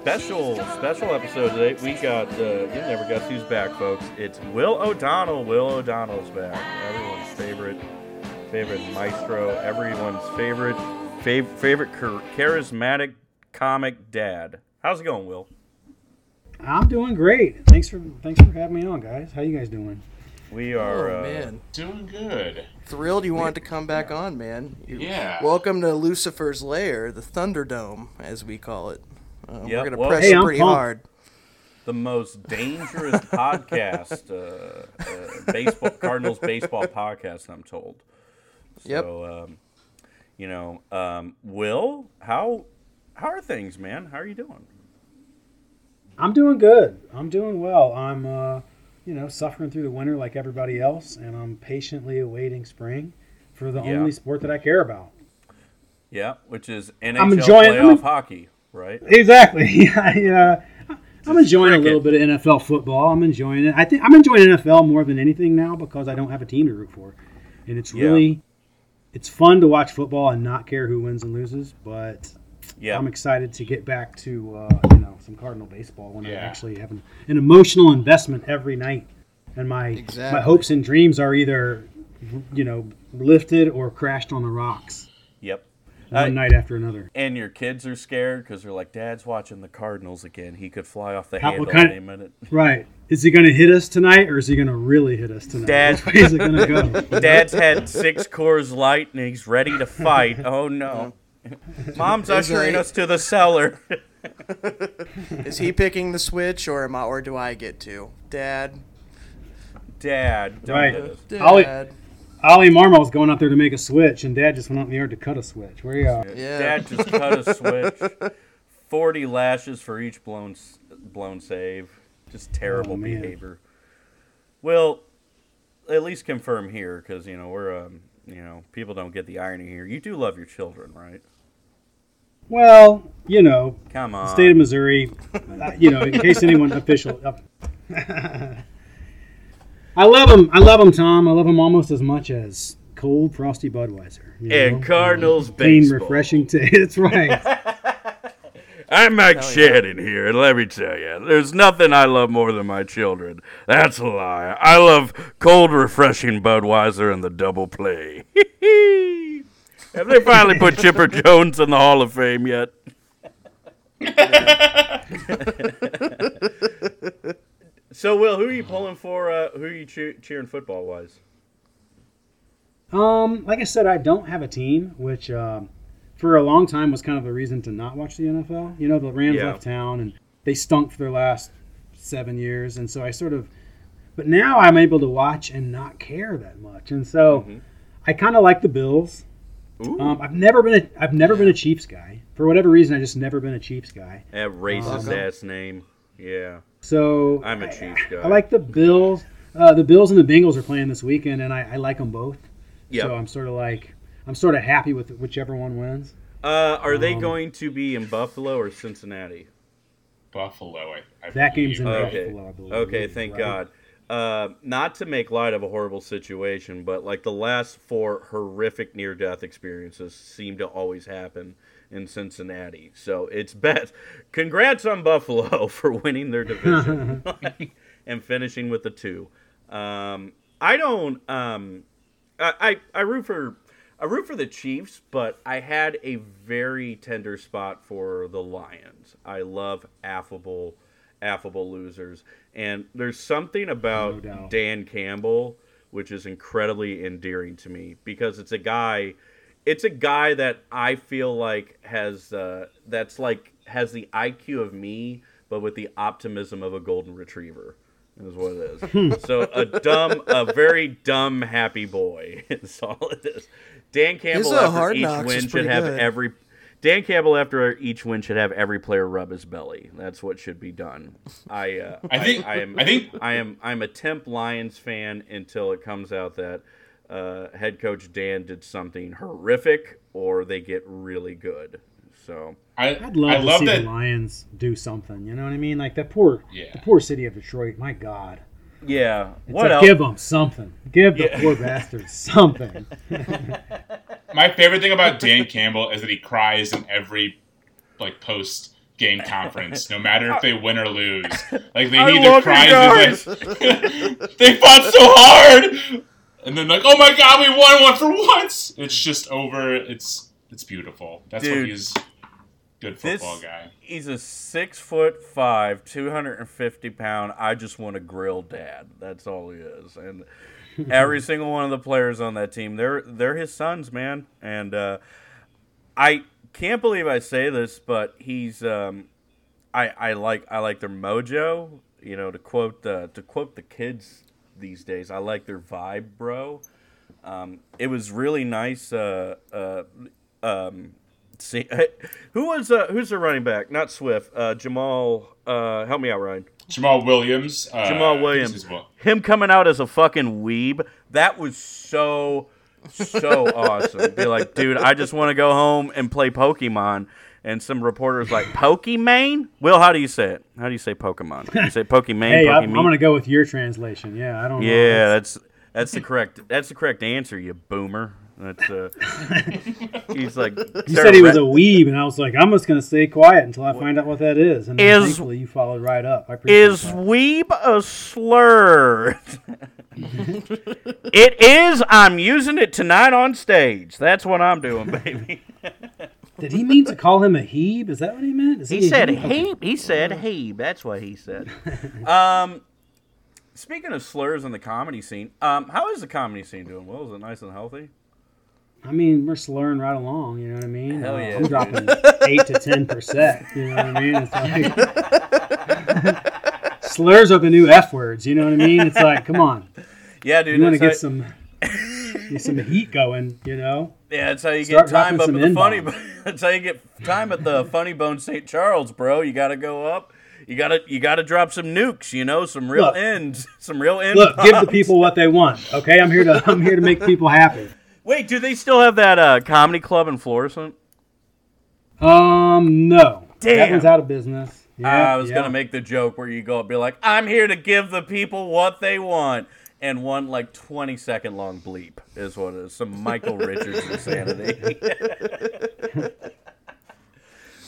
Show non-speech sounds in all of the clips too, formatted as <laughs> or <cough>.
special special episode today. We got uh, you never guess who's back, folks. It's Will O'Donnell. Will O'Donnell's back. Everyone's favorite favorite maestro. Everyone's favorite fav- favorite char- charismatic comic dad. How's it going, Will? I'm doing great. Thanks for thanks for having me on, guys. How you guys doing? We are Oh uh, man, Doing good. thrilled you wanted to come back on, man. You- Yeah. Welcome to Lucifer's Lair, the Thunderdome, as we call it. Uh, Yep, We're gonna well- press Hey, you I'm pretty pumped. hard. the most dangerous <laughs> podcast, uh, uh, baseball Cardinals baseball podcast. I'm told. Yep. So, um, you know, um, Will, how how are things, man? How are you doing? I'm doing good. I'm doing well. I'm uh, you know, suffering through the winter like everybody else, and I'm patiently awaiting spring for the Yeah. only sport that I care about. Yeah, which is NHL I'm enjoying- playoff I'm en- hockey, right? Exactly. <laughs> Yeah. uh, I'm enjoying a little bit of NFL football. I'm enjoying it. I think I'm enjoying NFL more than anything now because I don't have a team to root for, and it's Yeah. really, it's fun to watch football and not care who wins and loses. But Yeah, I'm excited to get back to uh, you know some Cardinal baseball when I actually have an, an emotional investment every night, and my my hopes and dreams are either you know lifted or crashed on the rocks yep. One Uh, night after another. and your kids are scared because they're like, "Dad's watching the Cardinals again. He could fly off the How- handle what kind- any minute." <laughs> Right? Is he going to hit us tonight, or is he going to really hit us tonight? Dad- <laughs> Which way is it going to go? <laughs> Dad's had six Coors Light and he's ready to fight. Oh no. Mom's Is ushering it- us to the cellar. Is he picking the switch, or am I, or do I get to? Dad, Dad, don't Right. hit us. Dad. Ollie- Ollie Marmol's going out there to make a switch, and Dad just went out in the yard to cut a switch. Where are you at? Yeah. Dad just cut a switch. <laughs> Forty lashes for each blown blown save. Just terrible Oh, man. behavior. Well, at least confirm here, because you know we're um, you know people don't get the irony here. You do love your children, right? Well, you know, Come on. state of Missouri, uh, you know, in case anyone <laughs> official. <laughs> I love them. I love them, Tom. I love them almost as much as cold, frosty Budweiser. you and know? Cardinals Clean, baseball. refreshing tea. <laughs> That's right. <laughs> I'm Mike Hell yeah. Shannon here, and let me tell you, there's nothing I love more than my children. That's a lie. I love cold, refreshing Budweiser and the double play. <laughs> Have they finally put Chipper Jones in the Hall of Fame yet? So, Will, who are you pulling for? Uh, who are you cheer- cheering football wise? um, like I said, I don't have a team, which um, for a long time was kind of a reason to not watch the NFL. You know, the Rams Yeah. left town and they stunk for their last seven years, and so I sort of. But now I'm able to watch and not care that much, and so Mhm. I kind of like the Bills. Um, I've never been a I've never been a Chiefs guy for whatever reason. I just never been a Chiefs guy. that racist Um, ass name. Yeah. So I'm a Chiefs guy. I like the Bills. Uh, the Bills and the Bengals are playing this weekend, and I, I like them both. Yep. So I'm sort of like I'm sort of happy with whichever one wins. Uh, are they Um, going to be in Buffalo or Cincinnati? Buffalo. I, I That game's in. Okay. Buffalo, I believe. Okay, thank right? God. Uh, not to make light of a horrible situation, but like the last four horrific near death experiences seem to always happen in Cincinnati. So it's best. Congrats on Buffalo <laughs> for winning their division <laughs> and finishing with the two. Um, I don't. Um, I, I I root for I root for the Chiefs, but I had a very tender spot for the Lions. I love affable, affable losers, and there's something about doubt. Dan Campbell which is incredibly endearing to me because it's a guy. It's a guy that I feel like has uh, that's like has the IQ of me, but with the optimism of a golden retriever. Is what it is. so a dumb, a very dumb, happy boy. <laughs> Is all it is. Dan Campbell after Hard each win should have good. every. Dan Campbell after each win should have every player rub his belly. That's what should be done. I uh, I think- I, am I think- I am I'm a temp Lions fan until it comes out that uh, head coach Dan did something horrific or they get really good. So I, I'd love I to love see that. the Lions do something. You know what I mean? Like that poor, Yeah. the poor city of Detroit. My God, yeah, it's what like, else? give them something. Give the Yeah. poor bastards <laughs> something. <laughs> my favorite thing about Dan Campbell is that he cries in every like post game conference, no matter if they win or lose. Like they I either love cry you and he's like, <laughs> they fought so hard, and then like, oh my god, we won one for once. It's just over. It's it's beautiful. That's what he's good this- football guy. He's a six foot five, two hundred and fifty pound. I just want to grill dad. That's all he is, and <laughs> every single one of the players on that team, they're they're his sons, man. And uh, I can't believe I say this, but he's um, I I like I like their mojo. You know, to quote the to quote the kids these days, I like their vibe, bro. Um, it was really nice. Uh, uh, um, see, <laughs> who was uh, who's the running back? Not Swift. Uh, Jamal. Uh, help me out, Ryan. Jamaal Williams. Uh, Jamaal Williams. this is Will- Him coming out as a fucking weeb. That was so so <laughs> awesome. Be like, dude, I just want to go home and play Pokemon. And some reporters like Pokemon. Will, how do you say it? How do you say Pokemon? You say <laughs> Pokemon? Hey, I'm, I'm gonna go with your translation. Yeah, I don't know. Yeah, that's that's the correct that's the correct answer, you boomer. That's uh <laughs> he's like You said he was a weeb, and I was like, I'm just gonna stay quiet until I find out what that is. And then Is- thankfully, you followed right up. I appreciate Is that. weeb a slur? <laughs> it is. I'm using it tonight on stage. That's what I'm doing, baby. Did he mean to call him a heeb? Is that what he meant? Is He said a heeb? he. He said he. That's what he said. <laughs> Um, speaking of slurs in the comedy scene, um, how is the comedy scene doing? Well, is it nice and healthy? I mean, we're slurring right along. You know what I mean? Hell Uh, yeah, I'm dude. dropping <laughs> eight to ten percent. You know what I mean? It's like <laughs> slurs are the new f words. You know what I mean? It's like, come on, Yeah, dude. you want to get some get some heat going. You know? Yeah, that's how you Start get time up at the funny. <laughs> That's how you get time at the Funny Bone St. Charles, bro. You got to go up. You gotta you gotta drop some nukes. You know, some real Look. ends, <laughs> some real ends. Look, give the people what they want. Okay, I'm here to I'm here to make people happy. Wait, do they still have that uh, comedy club in Florissant? Um, no, that Damn. one's out of business. Yeah, I was yeah. gonna make the joke where you go up, be like, "I'm here to give the people what they want," and one like 20 second long bleep is what it is. Some Michael Richards insanity. <laughs>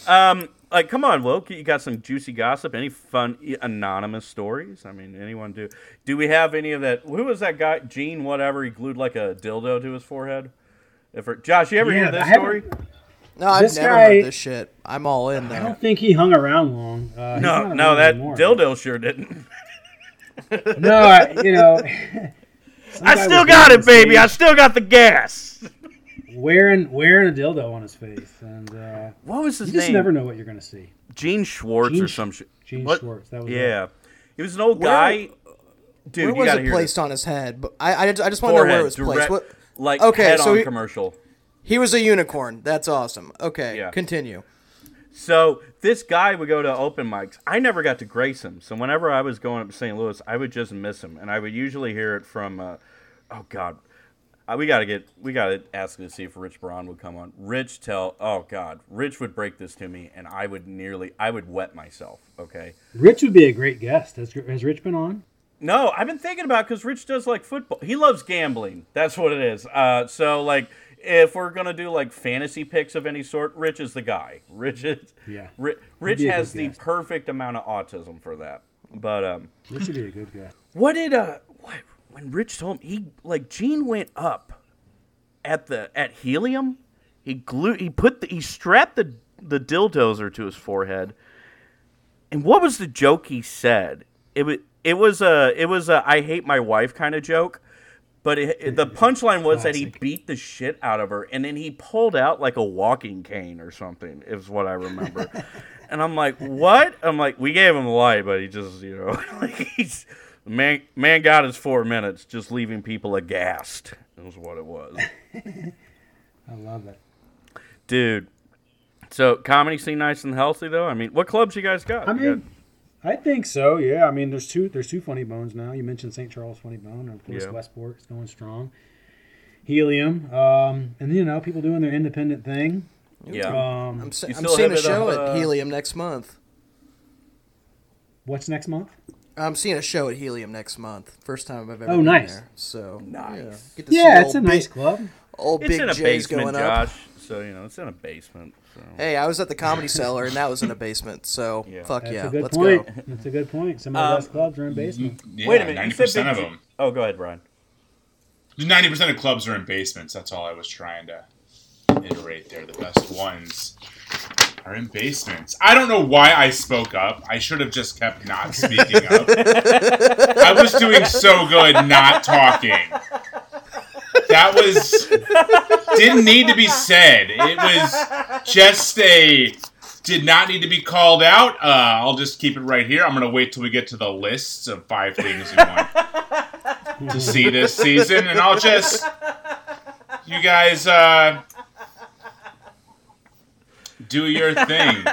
um, like, come on, Will, you got some juicy gossip? Any fun anonymous stories? I mean, anyone do? Do we have any of that? Who was that guy? Gene, whatever. He glued like a dildo to his forehead. If it, Josh, you ever Yeah, hear this story? No, I've This never guy- heard this shit. I'm all in there. I don't think he hung around long. Uh, No, no, that anymore. dildo sure didn't. <laughs> No, I, you know. <laughs> I still got it, baby. I still got the gas. wearing wearing a dildo on his face, and uh, What was his you just never know what you're gonna see. Gene Schwartz Gene or some shit. Gene What? Schwartz. That was it. Yeah, he was an old Where- guy. Dude, where you was it placed this. on his head? But I, I, just- I just want to know where it was Forehead, placed. What? like Okay, head so he- commercial. He was a unicorn. That's awesome. Okay, Yeah. continue. So this guy would go to open mics. I never got to grace him. So whenever I was going up to St. Louis, I would just miss him, and I would usually hear it from, uh, oh God, uh, we gotta get, we gotta ask him to see if Rich Braun would come on. Rich tell, oh God, Rich would break this to me, and I would nearly, I would wet myself. Okay. Rich would be a great guest. Has, has Rich been on? No, I've been thinking about because Rich does like football. He loves gambling. That's what it is. Uh, so like, if we're gonna do like fantasy picks of any sort, Rich is the guy. <laughs> Rich is. Yeah. Ri- Rich has the perfect amount of autism for that. But um, Rich would be a good guy. what did uh, what when Rich told me he like Gene went up at the at helium, he glued he put the he strapped the the dildozer to his forehead. And what was the joke he said? It was it was a it was a I hate my wife kind of joke. But it, it- the punchline was that he beat the shit out of her, and then he pulled out like a walking cane or something. Is what I remember. <laughs> and I'm like, what? I'm like, we gave him the light, but he just, you know, <laughs> like he's man. Man got his four minutes, just leaving people aghast. Is what it was, <laughs> I love it. dude. So comedy scene nice and healthy though. I mean, what clubs you guys got? I mean, I think so. Yeah. I mean, there's two. There's two funny bones now. You mentioned St. Charles Funny Bone, and of course Yeah. Westport is going strong. Helium, um, and you know people doing their independent thing. yeah. Um, I'm, se- I'm seeing a it, show uh, at Helium next month. what's next month? I'm seeing a show at Helium next month. First time I've ever Oh, been nice. there. So Nice. yeah, get to see Yeah, it's a old nice big, club. Old It's big in a J's basement, going up. Josh. So you know, it's in a basement. So. Hey, I was at the comedy cellar and that was in a basement. So <laughs> Yeah. fuck That's yeah, a good let's point. go. That's a good point. Some of the Um, best clubs are in basements. Yeah, Wait a minute, ninety percent of them. Oh, go ahead, Brian. Ninety percent of clubs are in basements. That's all I was trying to iterate there. The best ones are in basements. I don't know why I spoke up. I should have just kept not speaking up. <laughs> I was doing so good not talking. That was didn't need to be said. It was just a did not need to be called out. Uh, I'll just keep it right here. I'm gonna wait till we get to the lists of five things you want to see this season, and I'll just you guys uh, do your thing.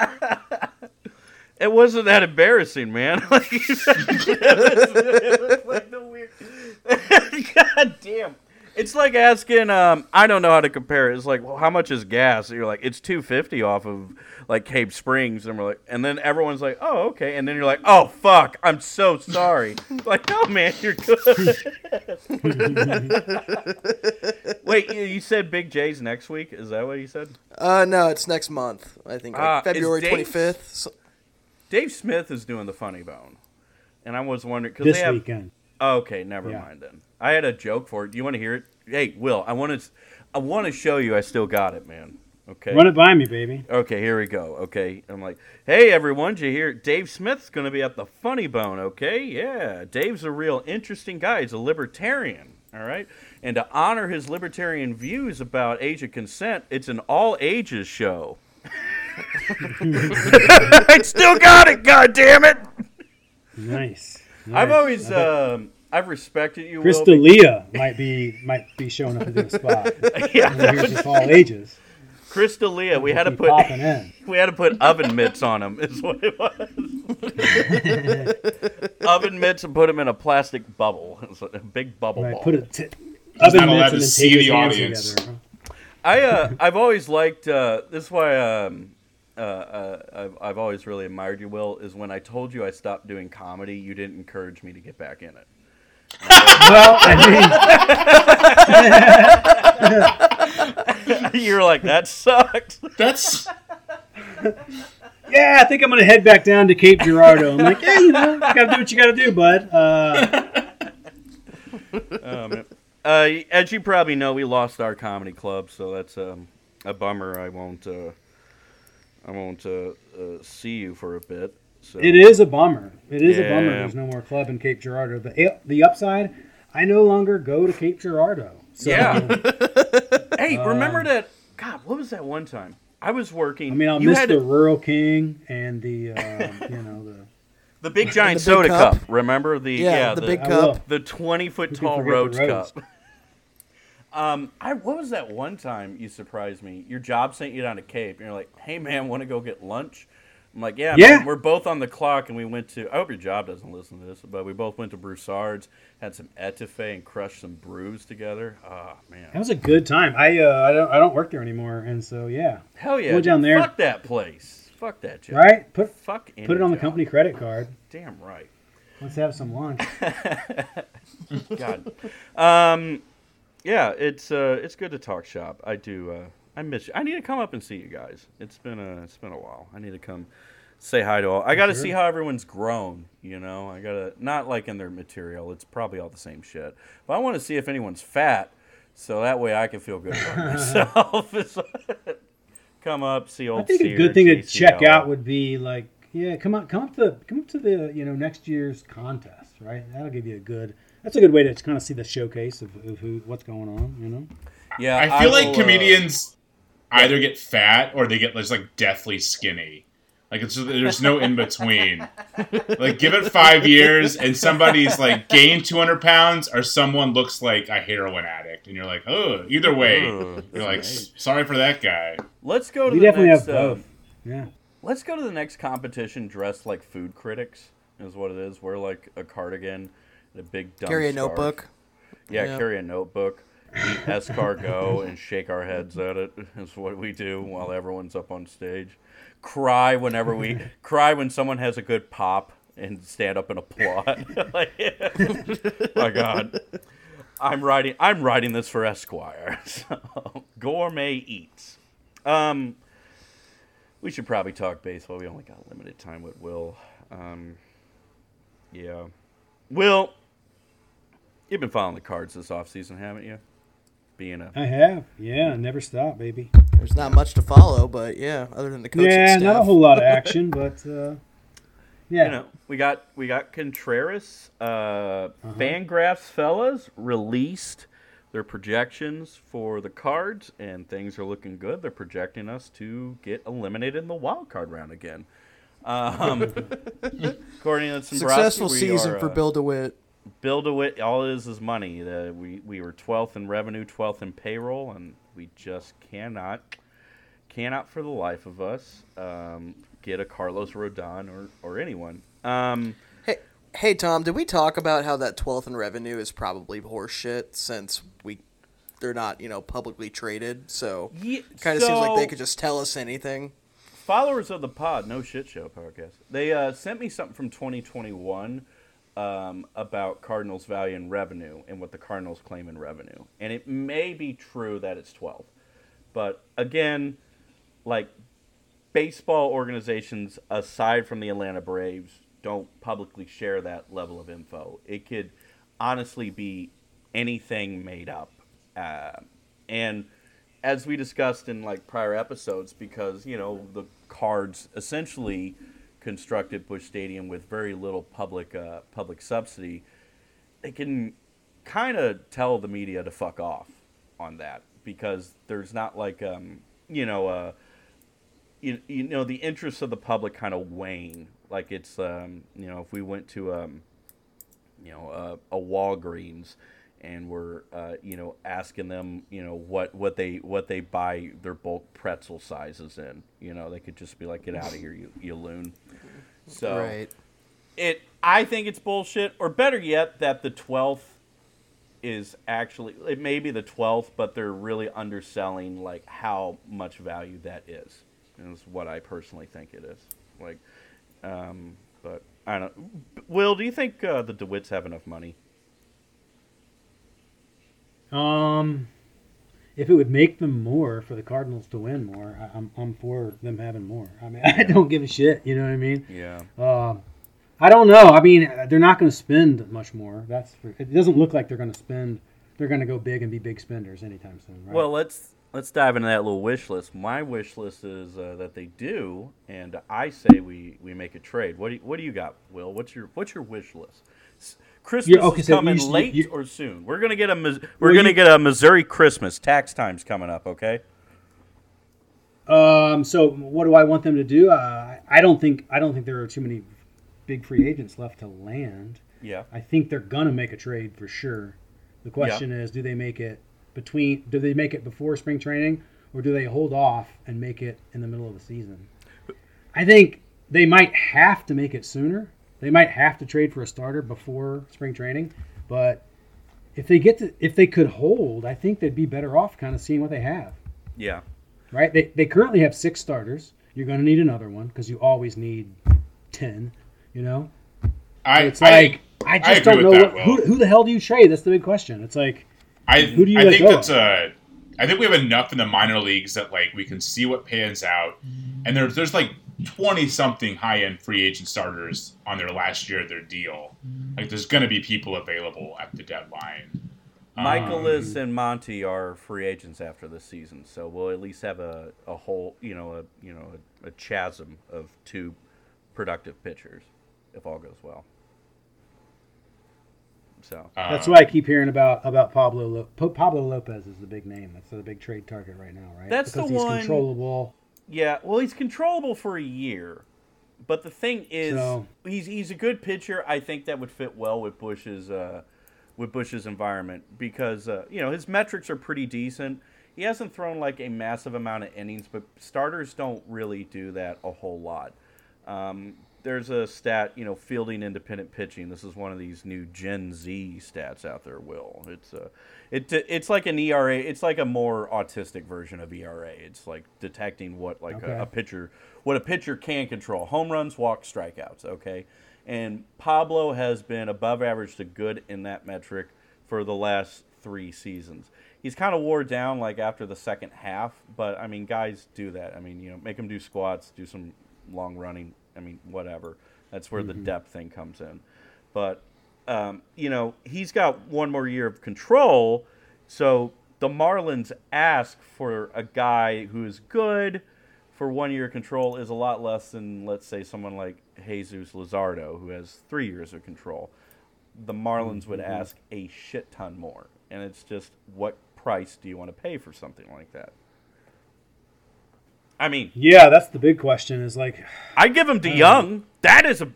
It wasn't that embarrassing, man. <laughs> Like, it was like the weird. <laughs> God damn. It's like asking. Um, I don't know how to compare it. It's like, well, how much is gas? And you're like, it's two fifty off of like Cape Springs, and we're like, and then everyone's like, oh, okay, and then you're like, oh, fuck, I'm so sorry. <laughs> like, no, man, you're good. <laughs> Wait, you, you said Big J's next week? Is that what you said? Uh, no, it's next month. I think like is February Dave's- twenty fifth. So, Dave Smith is doing the Funny Bone, and I was wondering because This they have. weekend. Okay, never Yeah. mind then. I had a joke for it. Do you want to hear it? Hey, Will, I want to, I want to show you. I still got it, man. Okay. Run it by me, baby. Okay, here we go. Okay, I'm like, hey everyone, did you hear? Dave Smith's going to be at the Funny Bone. Okay, yeah, Dave's a real interesting guy. He's a libertarian. All right, and to honor his libertarian views about age of consent, it's an all ages show. <laughs> I still got it. God damn it! Nice. I've always, um, I've respected you, Will. Krista Leah might be might be showing up in a spot. <laughs> yeah, Over here, just all ages. Krista Leah, we had to put in. <laughs> we had to put oven mitts on him. Is what it was. <laughs> oven mitts and put him in a plastic bubble, It's a big bubble Right, ball. put it. T- He's oven not allowed mitts to see the audience. together. I uh, I've always liked uh, this. Is why um, uh, uh, I've I've always really admired you. Will is when I told you I stopped doing comedy, you didn't encourage me to get back in it. Well, I mean, <laughs> You're like that sucks. That's <laughs> yeah, I think I'm gonna head back down to Cape Girardeau. I'm like, yeah, you know, you gotta do what you gotta do, bud. Uh, Um, uh, as you probably know, we lost our comedy club, so that's um, a bummer. I won't uh, I won't uh, uh, see you for a bit. So. it is a bummer. It is a bummer. There's no more club in Cape Girardeau. The the upside, I no longer go to Cape Girardeau. So, Yeah. <laughs> Hey, remember Um, that? God, what was that one time? I was working. I mean, I'll you miss had the Rural King and the, um, you know, the. <laughs> the big giant The big soda cup. cup. Remember the Yeah, the the, big cup. the twenty foot tall forget the Rhodes Rhodes? cup. <laughs> Um, I what was that one time you surprised me? Your job sent you down to Cape, and you're like, "Hey man, want to go get lunch?" I'm like, "Yeah, Yeah. man, we're both on the clock, and we went to. I hope your job doesn't listen to this, but we both went to Broussard's, had some etouffee, and crushed some brews together. Oh man, That was a good time. I uh, I don't I don't work there anymore, and so yeah, hell yeah, Go down there. Fuck that place. Fuck that job. right. Put Fuck. put it on the company credit card. Damn right. Let's have some lunch. <laughs> God. um, yeah, it's uh, it's good to talk shop. I do. Uh, I miss. You. I need to come up and see you guys. It's been a it's been a while. I need to come say hi to all. I got to Sure. see how everyone's grown. You know, I gotta not like in their material. It's probably all the same shit. But I want to see if anyone's fat, so that way I can feel good about <laughs> myself. <laughs> Come up, see old. I think a good thing to check out would be like, yeah, come on, come up to come up to the you know next year's contest, right? That'll give you a good. That's a good way to kind of see the showcase of, of who what's going on. You know. Yeah, I feel like will, uh, comedians either get fat or they get just like deathly skinny. Like it's there's no in between. <laughs> like give it five years and somebody's like gained 200 pounds or someone looks like a heroin addict and you're like oh either way Ugh, you're like that's sorry for that guy. let's go to We the definitely next. have uh, both. Yeah. Let's go to the next competition dressed like food critics, is what it is. Wear like a cardigan and a big dumb Carry a scarf. notebook. Yeah, Yeah. carry a notebook. Escargot and shake our heads at it is what we do while everyone's up on stage. Cry whenever we cry when someone has a good pop and stand up and applaud. Like, <laughs> my God. I'm writing. I'm writing this for Esquire. <laughs> So, gourmet eats. Um, we should probably talk baseball. We only got limited time with Will. Um, yeah, Will, you've been following the cards this offseason, haven't you? Being a I have. Yeah, never stop, baby. There's not much to follow, but yeah, other than the coaching yeah, staff. not a whole lot of <laughs> action, but uh, yeah. you know, we got we got Contreras. Uh, Uh-huh. Fangraphs fellas released their projections for the cards, and things are looking good. They're projecting us to get eliminated in the wild card round again. Um, <laughs> according to Dombrowski, Successful we season are, for uh, Bill DeWitt. Bill DeWitt, all it is is money. The, we we were 12th in revenue, 12th in payroll, and we just cannot, cannot for the life of us um, get a Carlos Rodon or or anyone. Um, Hey, hey, Tom, did we talk about how that 12th in revenue is probably horseshit since we they're not, you know, publicly traded? So yeah, kind of seems like they could just tell us anything. followers of the pod, no shit show podcast. They uh, sent me something from 2021 um, about Cardinals value in revenue and what the Cardinals claim in revenue, and it may be true that it's 12, but again, like baseball organizations aside from the Atlanta Braves don't publicly share that level of info. It could honestly be anything made up. Uh, and as we discussed in like prior episodes, because you know the Cards essentially constructed Busch Stadium with very little public uh, public subsidy, they can kind of tell the media to fuck off on that because there's not like um, you know uh, you, you know the interests of the public kind of wane. Like it's um, you know if we went to um, you know uh, a Walgreens and we're uh, you know asking them you know what what they what they buy their bulk pretzel sizes in you know they could just be like get out of here you you loon so Right. it I think it's bullshit or better yet that the 12th is actually it may be the 12th but they're really underselling like how much value that is is what I personally think it is like um but I don't Will do you think uh, the DeWitts have enough money Um, if it would make them more for the Cardinals to win more, I, I'm I'm for them having more. I mean, <laughs> I don't give a shit. You know what I mean? yeah Um, I don't know. I mean, they're not going to spend much more. That's for, it. Doesn't look like they're going to spend. They're going to go big and be big spenders anytime soon. Right? Well, let's let's dive into that little wish list. My wish list is uh, that they do, and I say we, we make a trade. What do you, what do you got, Will? What's your what's your wish list? Christmas Yeah, okay, is so coming you- late you- or soon. We're gonna get a we're Well, gonna you- get a Missouri Christmas. Tax time's coming up. Okay. Um, so what do I want them to do? Uh, I don't think I don't think there are too many big free agents left to land. Yeah. I think they're gonna make a trade for sure. The question is, do they make it between? Do they make it before spring training, or do they hold off and make it in the middle of the season? I think they might have to make it sooner. They might have to trade for a starter before spring training, but if they get to, if they could hold, I think they'd be better off kind of seeing what they have Yeah. right? They, they currently have six starters. You're going to need another one because you always need ten. You know, I, it's like I, just agree don't know what, that, who, who the hell do you trade. That's the big question. It's like I, Who do you I let think go that's of? a. I think we have enough in the minor leagues that like we can see what pans out, and there's there's like twenty something high end free agent starters on their last year of their deal. Like there's going to be people available at the deadline. Mikolas and Monty are free agents after this season, so we'll at least have a, a whole you know a you know a, a chasm of two productive pitchers if all goes well. So Uh, that's why I keep hearing about about Pablo Lo- Pablo Lopez is the big name. That's the big trade target right now, right? That's the because he's one- controllable. Yeah, well, he's controllable for a year, but the thing is, So- he's he's a good pitcher. I think that would fit well with Busch's uh, with Busch's environment because uh, you know his metrics are pretty decent. He hasn't thrown like a massive amount of innings, but starters don't really do that a whole lot. Um, there's a stat, you know, fielding independent pitching. This is one of these new Gen Z stats out there. Will it's uh, it it's like an ERA. It's like a more autistic version of ERA. It's like detecting what like Okay. a, a pitcher what a pitcher can control: home runs, walks, strikeouts. Okay, and Pablo has been above average to good in that metric for the last three seasons. He's kind of wore down like after the second half, but I mean, guys do that. I mean, you know, make him do squats, do some long running. I mean, whatever. That's where the depth thing comes in. But um, you know, he's got one more year of control. So the Marlins ask for a guy who is good for one year of control is a lot less than, let's say, someone like Jesus Luzardo, who has three years of control. The Marlins would ask a shit ton more. And it's just, what price do you want to pay for something like that? I mean, Yeah, that's the big question. Is like, I give him DeJong. Uh, that is a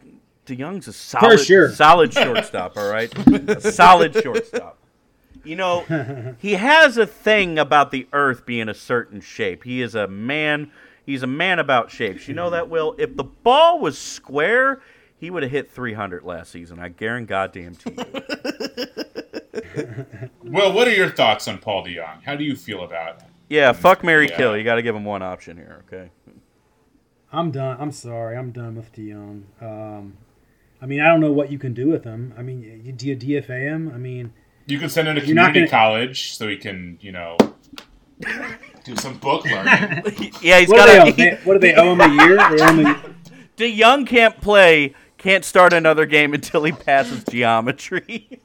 DeJong's a solid, sure. solid shortstop. All right, a <laughs> solid shortstop. You know, <laughs> he has a thing about the earth being a certain shape. He is a man. He's a man about shapes. You know that, Will. If the ball was square, he would have hit 300 last season. I guarantee goddamn to you. <laughs> Well, what are your thoughts on Paul DeJong? How do you feel about it? Yeah, fuck Mary Yeah. Kill. You got to give him one option here. Okay. I'm done. I'm sorry. I'm done with DeJong. Um, I mean, I don't know what you can do with him. I mean, you, do you DFA him? I mean, You can send him to community gonna- college so he can, you know, do some book <laughs> learning. Yeah, he's got <laughs> owe? They, what do they owe him a year? They owe him a, <laughs> DeJong can't play, can't start another game until he passes geometry.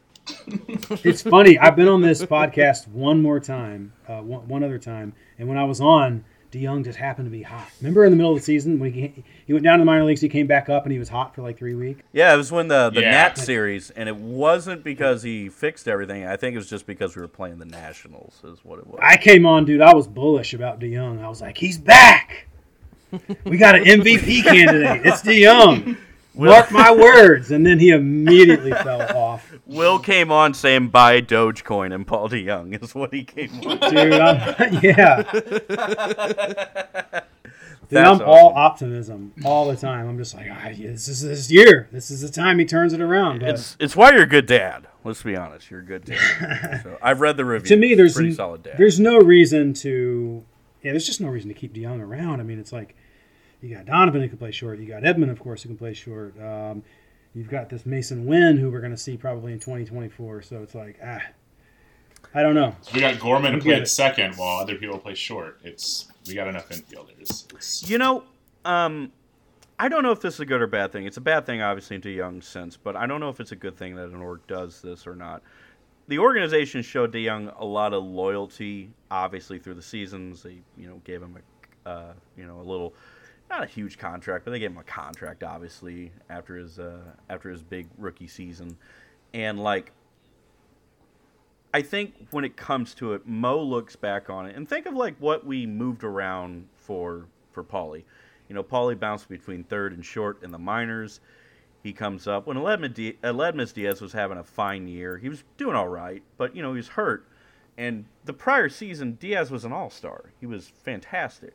It's funny. I've been on this podcast one more time, uh, one, one other time, and when I was on, DeJong just happened to be hot. Remember in the middle of the season when he he went down to the minor leagues, he came back up and he was hot for like three weeks. Yeah, it was when the the Yeah. Nat series, and it wasn't because he fixed everything. I think it was just because we were playing the Nationals, is what it was. I came on, dude. I was bullish about DeJong. I was like, he's back. We got an MVP candidate. It's DeJong. Mark my <laughs> words. And then he immediately fell off. Will came on saying buy Dogecoin, and Paul DeJong is what he came on. Dude, I'm, <laughs> yeah. Dude, I'm all optimism all the time. I'm just like, ah, this is this year. This is the time he turns it around. But It's it's why you're a good dad. Let's be honest, you're a good dad. <laughs> so I've read the review. to me, there's pretty n- solid dad. there's no reason to. Yeah, there's just no reason to keep DeJong around. I mean, it's like you got Donovan who can play short. You got Edman, of course, who can play short. Um, you've got this Masyn Winn who we're going to see probably in 2024. So it's like, ah, I don't know. we got Gorman to We play at second while other people play short. It's we got enough infielders. It's, You know, um, I don't know if this is a good or bad thing. It's a bad thing, obviously, into Young's sense, but I don't know if it's a good thing that an org does this or not. The organization showed DeJong a lot of loyalty, obviously through the seasons. They, you know, gave him a, uh, you know, a little, not a huge contract, but they gave him a contract, obviously, after his uh, after his big rookie season, and like I think when it comes to it, Mo looks back on it and think of like what we moved around for for Paulie. You know, Paulie bounced between third and short in the minors. He comes up when Aledmys Diaz was having a fine year. He was doing all right, but you know he was hurt. And the prior season, Diaz was an all star. He was fantastic.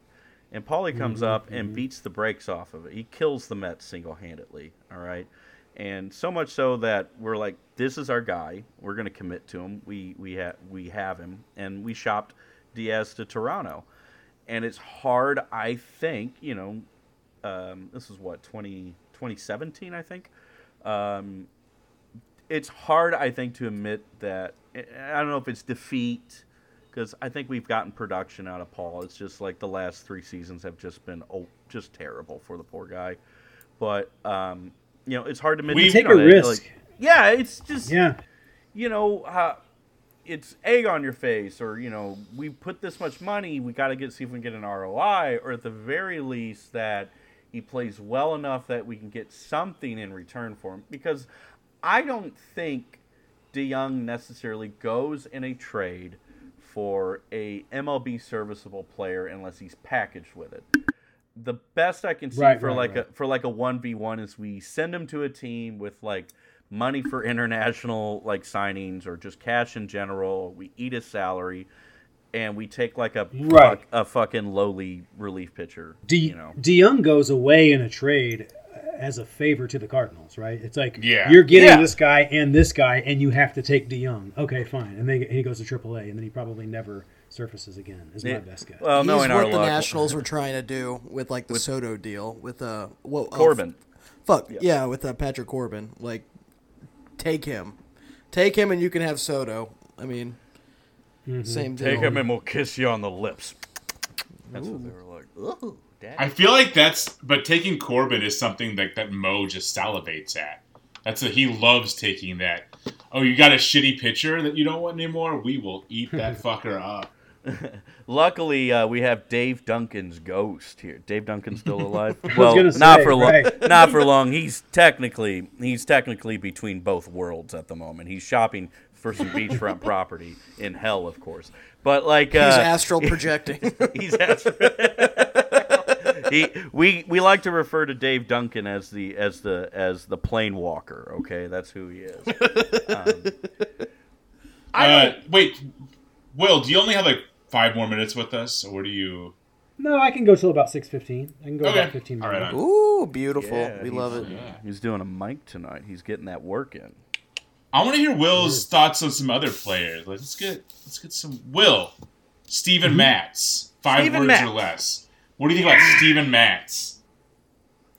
And Paulie comes up and beats the brakes off of it. He kills the Mets single handedly. All right. And so much so that we're like, this is our guy. We're going to commit to him. We we have we have him, and we shopped Diaz to Toronto. And it's hard, I think. You know, um, this is what 20, 2017, I think. Um, it's hard, I think, to admit that. I don't know if it's defeat, because I think we've gotten production out of Paul. It's just like the last three seasons have just been oh, just terrible for the poor guy. But um, you know, it's hard to. We- Take a it. risk. Like, yeah, it's just Yeah. you know, uh, it's egg on your face, or you know, we put this much money, we got to get see if we can get an ROI, or at the very least that he plays well enough that we can get something in return for him. Because I don't think DeJong necessarily goes in a trade for a MLB serviceable player unless he's packaged with it. The best I can see Right, for right, like right. a for like a one v one is we send him to a team with like money for international like signings or just cash in general. We eat his salary, and we take like a Right. fuck, a fucking lowly relief pitcher. De- you know, DeJong goes away in a trade as a favor to the Cardinals, right? It's like Yeah. you're getting Yeah. this guy and this guy, and you have to take DeJong. Okay, fine. And then he goes to AAA, and then he probably never surfaces again. Is my best guess. well, He's knowing our what the Nationals <laughs> were trying to do with like the Soto deal with uh what oh, Corbin. fuck yeah, with uh, Patrick Corbin. Like, take him, take him, and you can have Soto. I mean, Same deal. Take him and we'll kiss you on the lips. That's what they were like. Ooh, daddy. I feel like that's, but taking Corbin is something that that Mo just salivates at. That's a, he loves taking that. Oh, you got a shitty pitcher that you don't want anymore? We will eat that <laughs> fucker up. <laughs> Luckily, uh, we have Dave Duncan's ghost here. Dave Duncan's still <laughs> alive. well, gonna not say, for long. right. Not for long. He's technically he's technically between both worlds at the moment. He's shopping for some beachfront property in hell, of course. But like He's uh, astral projecting. he's astro- he we we like to refer to Dave Duncan as the as the as the plane walker. Okay, that's who he is. Um, I Uh, wait, Will, do you only have like five more minutes with us, or do you? No, I can go till about six fifteen. I can go Okay. about fifteen minutes. right. Ooh, beautiful. Yeah, we love it. He's doing a mic tonight. He's getting that work in. I want to hear Will's thoughts on some other players. Let's get let's get some Will, Steven Matz, five Steven words Matz. or less. What do you think about Steven Matz?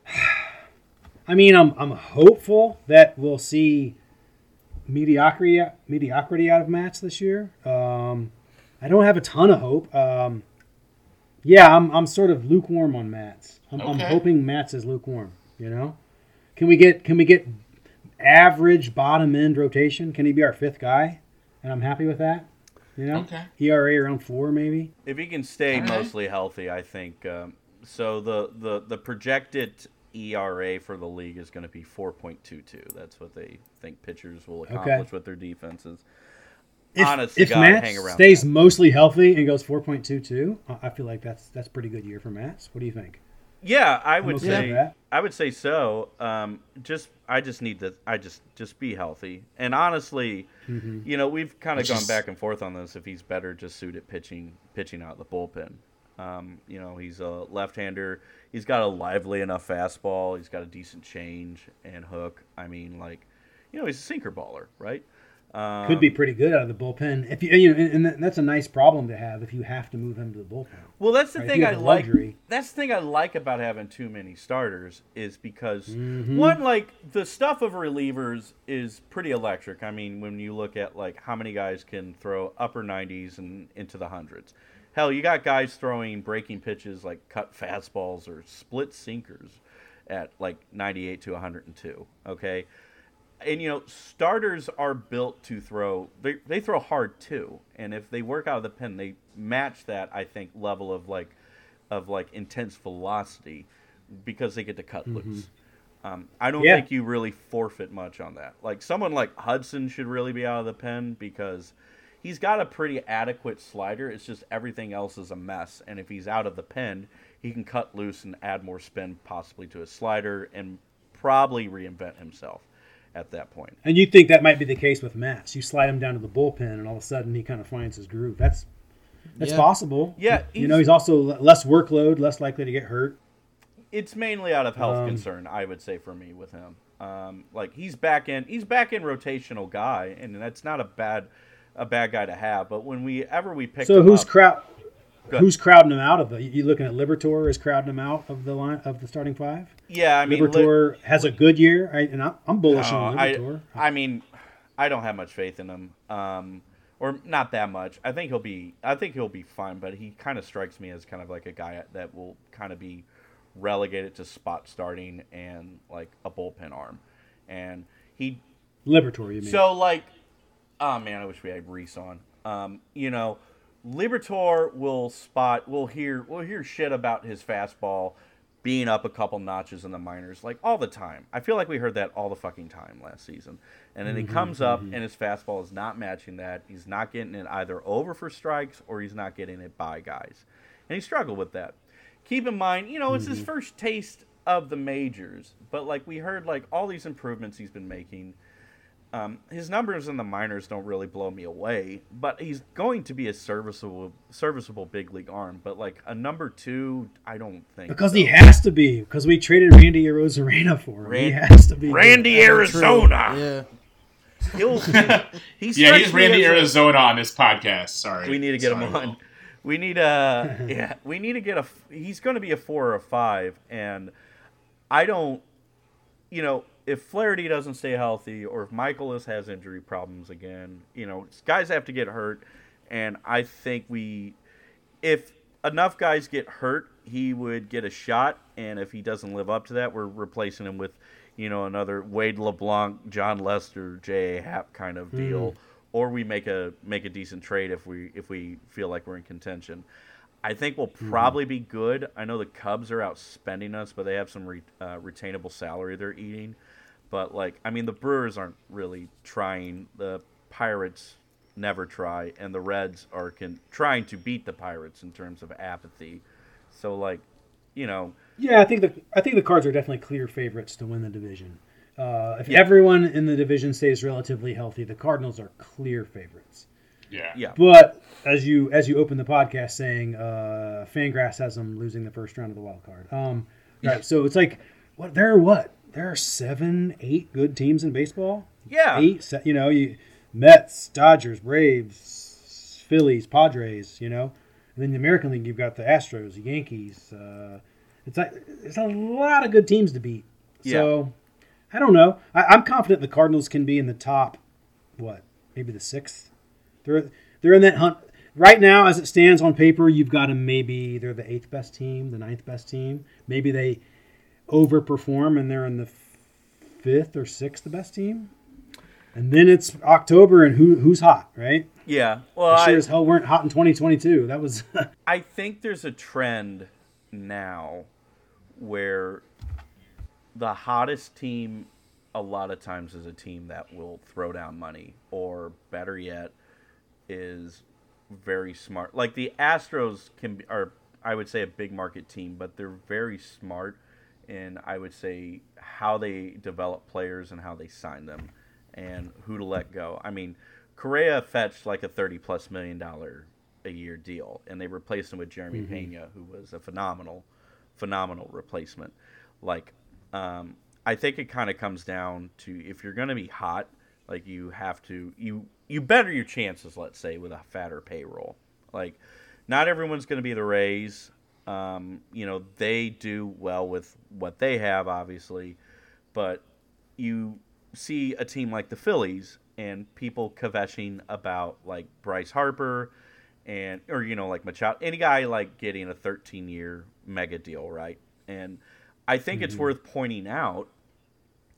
<sighs> I mean, I'm I'm hopeful that we'll see mediocrity mediocrity out of Matz this year. Um, I don't have a ton of hope. Um, yeah, I'm I'm sort of lukewarm on Matz. I'm, I'm hoping Matz is lukewarm. You know, can we get can we get average bottom end rotation? Can he be our fifth guy? And I'm happy with that. You know, Okay. ERA around four maybe. If he can stay All right. mostly healthy, I think. Um, so the, the the projected ERA for the league is going to be 4.22. That's what they think pitchers will accomplish with their defenses. If, Honest if God, Matz hang around stays that. mostly healthy and goes 4.22, I- I feel like that's that's pretty good year for Matz. What do you think? Yeah, I would say. I would say so. Um, just I just need to I just just be healthy. And honestly, Mm-hmm. you know, we've kind of gone is- back and forth on this. If he's better just suited pitching pitching out the bullpen. Um, you know, he's a left-hander. He's got a lively enough fastball. He's got a decent change and hook. I mean, like, you know, he's a sinker baller, right? Um, Could be pretty good out of the bullpen. If you you know, and, and that's a nice problem to have if you have to move him to the bullpen. Well, that's the Right, thing I like. luxury. That's the thing I like about having too many starters is because Mm-hmm. one, like the stuff of relievers is pretty electric. I mean, when you look at like how many guys can throw upper 90s and into the hundreds. Hell, you got guys throwing breaking pitches like cut fastballs or split sinkers at like 98 to 102. Okay, and you know starters are built to throw they, they throw hard too. And if they work out of the pen they match that i think level of like of like intense velocity because they get to cut loose. Um, i don't Yeah. think you really forfeit much on that. Like someone like hudson should really be out of the pen because he's got a pretty adequate slider. It's just everything else is a mess. And if he's out of the pen he can cut loose and add more spin possibly to his slider and probably reinvent himself at that point. And you think that might be the case with Matz? You slide him down to the bullpen, and all of a sudden he kind of finds his groove. That's that's Yeah. possible. Yeah, you know he's- he's also less workload, less likely to get hurt. It's mainly out of health Um, concern, I would say, for me with him. Um, like he's back in, he's back in rotational guy, and that's not a bad, a bad guy to have. But when we ever we pick So him who's up, crowd? Who's crowding him out of the? You looking at Liberatore is crowding him out of the line of the starting five. Yeah, I mean, Li- has a good year, I, and I'm, I'm bullish No, on I, I mean, I don't have much faith in him, um, or not that much. I think he'll be. I think he'll be fine, but he kind of strikes me as kind of like a guy that will kind of be relegated to spot starting and like a bullpen arm, and he. Liberatore, you mean? So like, oh man, I wish we had Reese on. Um, you know, Liberatore will spot. We'll hear. We'll hear shit about his fastball being up a couple notches in the minors, like all the time. I feel like we heard that all the fucking time last season. And then he mm-hmm, comes up mm-hmm. and his fastball is not matching that. He's not getting it either over for strikes or he's not getting it by guys. And he struggled with that. Keep in mind, you know, it's his mm-hmm. first taste of the majors, but like we heard like all these improvements he's been making. Um, his numbers in the minors don't really blow me away, but he's going to be a serviceable, serviceable big league arm. But like a number two, I don't think because so. he has to be. Because we traded Randy Arozarena for him. he has to be. Randy True. Arizona. Yeah. He'll, <laughs> he Yeah, he's Randy as a- Arizona on this podcast. Sorry, We need to get Sorry, him on. We need a <laughs> yeah. We need to get a. He's going to be a four or a five, and I don't. You know, if Flaherty doesn't stay healthy, or if Mikolas has injury problems again, you know, guys have to get hurt, and I think we, if enough guys get hurt, he would get a shot, and if he doesn't live up to that, we're replacing him with, you know, another Wade LeBlanc, Jon Lester, J. A. Happ kind of deal, mm. or we make a make a decent trade if we if we feel like we're in contention. I think we'll hmm. probably be good. I know the Cubs are outspending us, but they have some re, uh, retainable salary they're eating. But like, I mean, the Brewers aren't really trying. The Pirates never try, and the Reds are can, trying to beat the Pirates in terms of apathy. So like, you know. Yeah, I think the I think the Cards are definitely clear favorites to win the division. Uh, if yeah. everyone in the division stays relatively healthy, the Cardinals are clear favorites. Yeah. Yeah. But as you as you open the podcast saying, uh, Fangraphs has them losing the first round of the wild card. Um, right. So it's like, what? They're what? There are seven, eight good teams in baseball. Yeah. Eight. You know, you Mets, Dodgers, Braves, Phillies, Padres, you know. And then the American League, you've got the Astros, the Yankees. Uh, it's like it's a lot of good teams to beat. So yeah. I don't know. I, I'm confident the Cardinals can be in the top. What? Maybe the sixth. They're they're in that hunt right now as it stands on paper. You've got them maybe they're the eighth best team, the ninth best team. Maybe they overperform and they're in the fifth or sixth best team and then it's October, and who who's hot, right? Yeah. Well, sure I, as hell weren't hot in 2022. That was. <laughs> I think there's a trend now where the hottest team a lot of times is a team that will throw down money, or better yet, is very smart. Like the Astros can be, are I would say a big market team, but they're very smart in I would say how they develop players and how they sign them and who to let go. I mean, Correa fetched like a thirty plus million dollar a year deal, and they replaced him with Jeremy mm-hmm. Pena, who was a phenomenal, phenomenal replacement. Like, um, I think it kind of comes down to if you're going to be hot, like you have to you you better your chances, let's say, with a fatter payroll. Like, not everyone's going to be the Rays. Um, you know, they do well with what they have, obviously, but you see a team like the Phillies and people kvetching about like Bryce Harper and or you know like Machado, any guy like getting a 13 year mega deal, right? And I think mm-hmm. it's worth pointing out,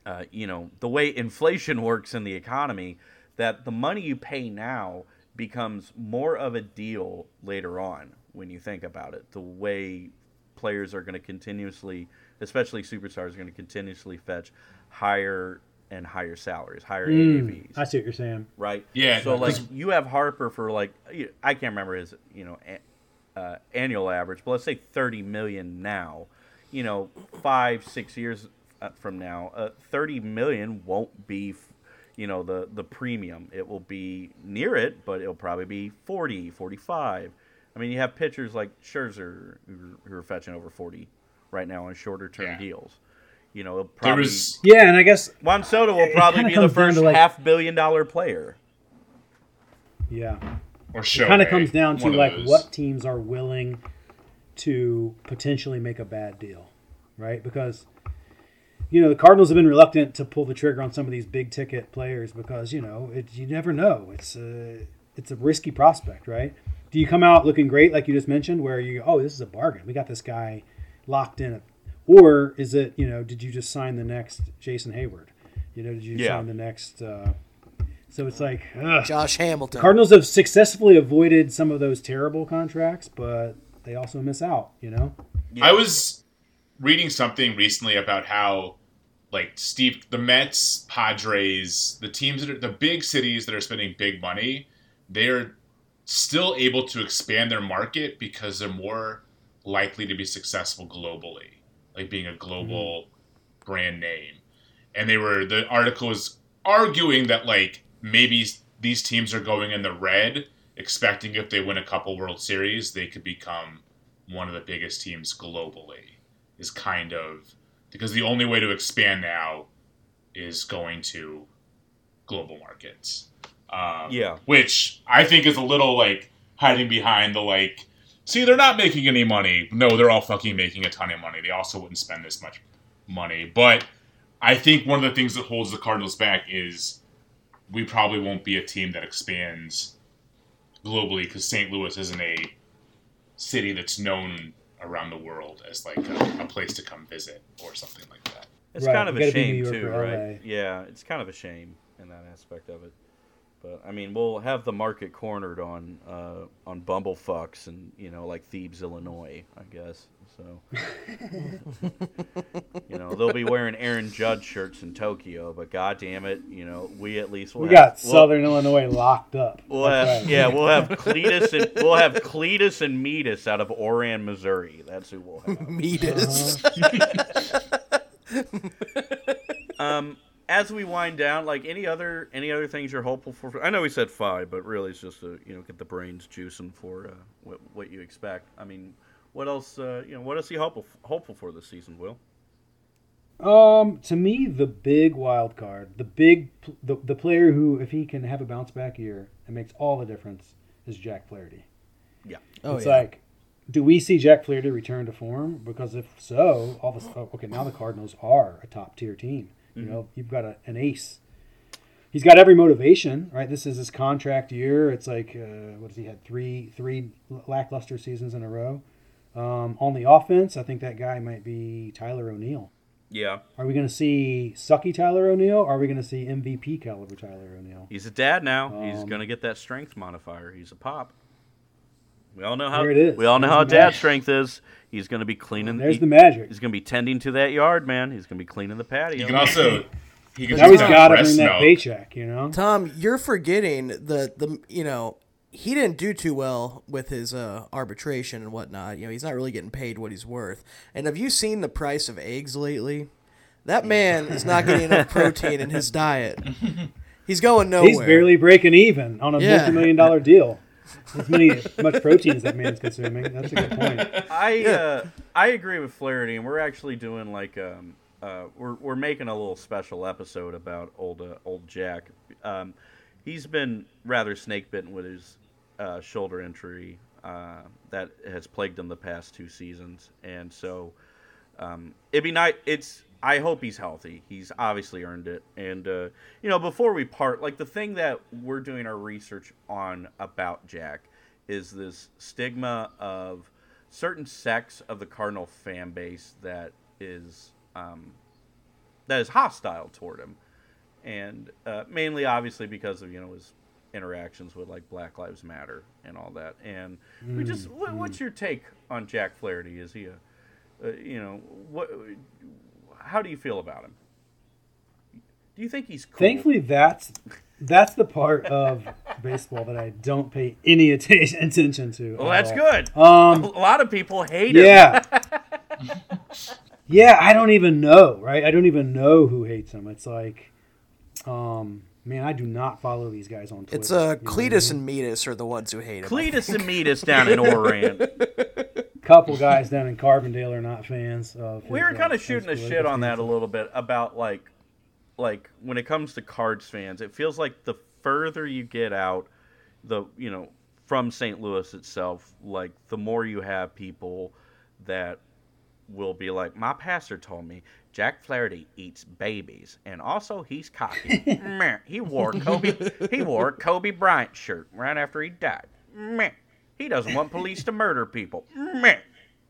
uh, you know, the way inflation works in the economy, that the money you pay now becomes more of a deal later on when you think about it. The way players are going to continuously, especially superstars, are going to continuously fetch higher and higher salaries, higher mm, AAVs. I see what you're saying. Right. Yeah. So like you have Harper for like I can't remember his you know uh, annual average, but let's say 30 million now. You know, five six years uh, from now, uh, 30 million won't be. You know the the premium it will be near it, but it'll probably be 40, 45. I mean, you have pitchers like Scherzer who are fetching over 40 right now on shorter term yeah. deals. You know, probably was, yeah, and I guess Juan Soto will <laughs> probably be the first like, half billion dollar player. Yeah, or show. It kind of comes down to like what teams are willing to potentially make a bad deal, right? Because you know the Cardinals have been reluctant to pull the trigger on some of these big ticket players because you know it, you never know. It's a it's a risky prospect, right? Do you come out looking great like you just mentioned, where you oh this is a bargain? We got this guy locked in at or is it you know did you just sign the next Jason Heyward You know, did you yeah. sign the next? Uh, so it's like ugh. Josh Hamilton. Cardinals have successfully avoided some of those terrible contracts, but they also miss out. You know. Yeah. I was reading something recently about how like Steve, the Mets, Padres, the teams that are the big cities that are spending big money, they are still able to expand their market because they're more likely to be successful globally like being a global mm-hmm. brand name. And they were the article was arguing that like maybe these teams are going in the red, expecting if they win a couple World Series, they could become one of the biggest teams globally. Is kind of because the only way to expand now is going to global markets. Um, yeah, which I think is a little like hiding behind the like See, they're not making any money. No, they're all fucking making a ton of money. They also wouldn't spend this much money. But I think one of the things that holds the Cardinals back is we probably won't be a team that expands globally because St. Louis isn't a city that's known around the world as like a, a place to come visit or something like that. It's Right, kind of a shame too, right? LA. Yeah, it's kind of a shame in that aspect of it. But I mean, we'll have the market cornered on uh, on bumblefucks and you know like Thebes, Illinois, I guess. So <laughs> you know they'll be wearing Aaron Judge shirts in Tokyo, but god damn it, you know we at least will We have, got we'll- Southern Illinois locked up. We'll have, right. yeah, we'll have <laughs> Cletus and we'll have Cletus and Metis out of Oran, Missouri. That's who we'll have. <laughs> Meatus. Um, as we wind down, like any other any other things you're hopeful for? I know we said five, but really it's just to you know get the brains juicing for uh, what what you expect. I mean, what else? Uh, you know, what else are you hopeful hopeful for this season? Will Um, to me, the big wild card, the big, the, the player who, if he can have a bounce back year, it makes all the difference, is Jack Flaherty. yeah, Oh, it's yeah. like, do we see Jack Flaherty return to form? Because if so, all of a sudden, okay, now the Cardinals are a top tier team. You know, you've got a, an ace. He's got every motivation, right? This is his contract year. It's like, uh, what has he had? Three, three lackluster seasons in a row. Um, on the offense, I think that guy might be Tyler O'Neill. yeah. Are we going to see sucky Tyler O'Neill? Or are we going to see MVP caliber Tyler O'Neill? He's a dad now. He's Um, gonna get that strength modifier. He's a pop. We all know how it is. we all know how dad strength is. He's gonna be cleaning. There's he- the magic. He's gonna be tending to that yard, man. He's gonna be cleaning the patio. You can also he can Now he's use got to breast bring that milk. paycheck, you know. Tom, you're forgetting the the you know he didn't do too well with his uh, arbitration and whatnot. You know, he's not really getting paid what he's worth. And have you seen the price of eggs lately? That man is not getting enough <laughs> protein in his diet. He's going nowhere. He's barely breaking even on a Yeah. multi-million dollar deal. As many as much protein as that man's consuming. That's a good point. I uh, I agree with Flaherty, and we're actually doing like um uh we're we're making a little special episode about old uh, old Jack. Um, he's been rather snake bitten with his uh, shoulder injury uh, that has plagued him the past two seasons, and so um, it'd be nice. It's I hope he's healthy. He's obviously earned it. And uh, you know, before we part, like the thing that we're doing our research on about Jack is this stigma of certain sects of the Cardinal fan base that is um, that is hostile toward him, and uh, mainly, obviously, because of you know his interactions with like Black Lives Matter and all that. And we just, what, what's your take on Jack Flaherty? Is he a uh, you know what? How do you feel about him? Do you think he's cool? Thankfully, that's that's the part of <laughs> baseball that I don't pay any atta- attention to. Well, that's all. good. Um, a lot of people hate him. yeah. <laughs> yeah, I don't even know, right? I don't even know who hates him. It's like, um, man, I do not follow these guys on Twitter. It's uh, you know I Cletus mean? and Metis are the ones who hate him. Cletus and Metis down in Oran. <laughs> couple guys down in Carbondale are not fans of. we were kind of shooting a shit on that a little bit about like like when it comes to cards fans it feels like the further you get out the you know from st louis itself like the more you have people that will be like my pastor told me jack flaherty eats babies and also he's cocky <laughs> he wore kobe he wore a kobe bryant shirt right after he died Meh. He doesn't want police to murder people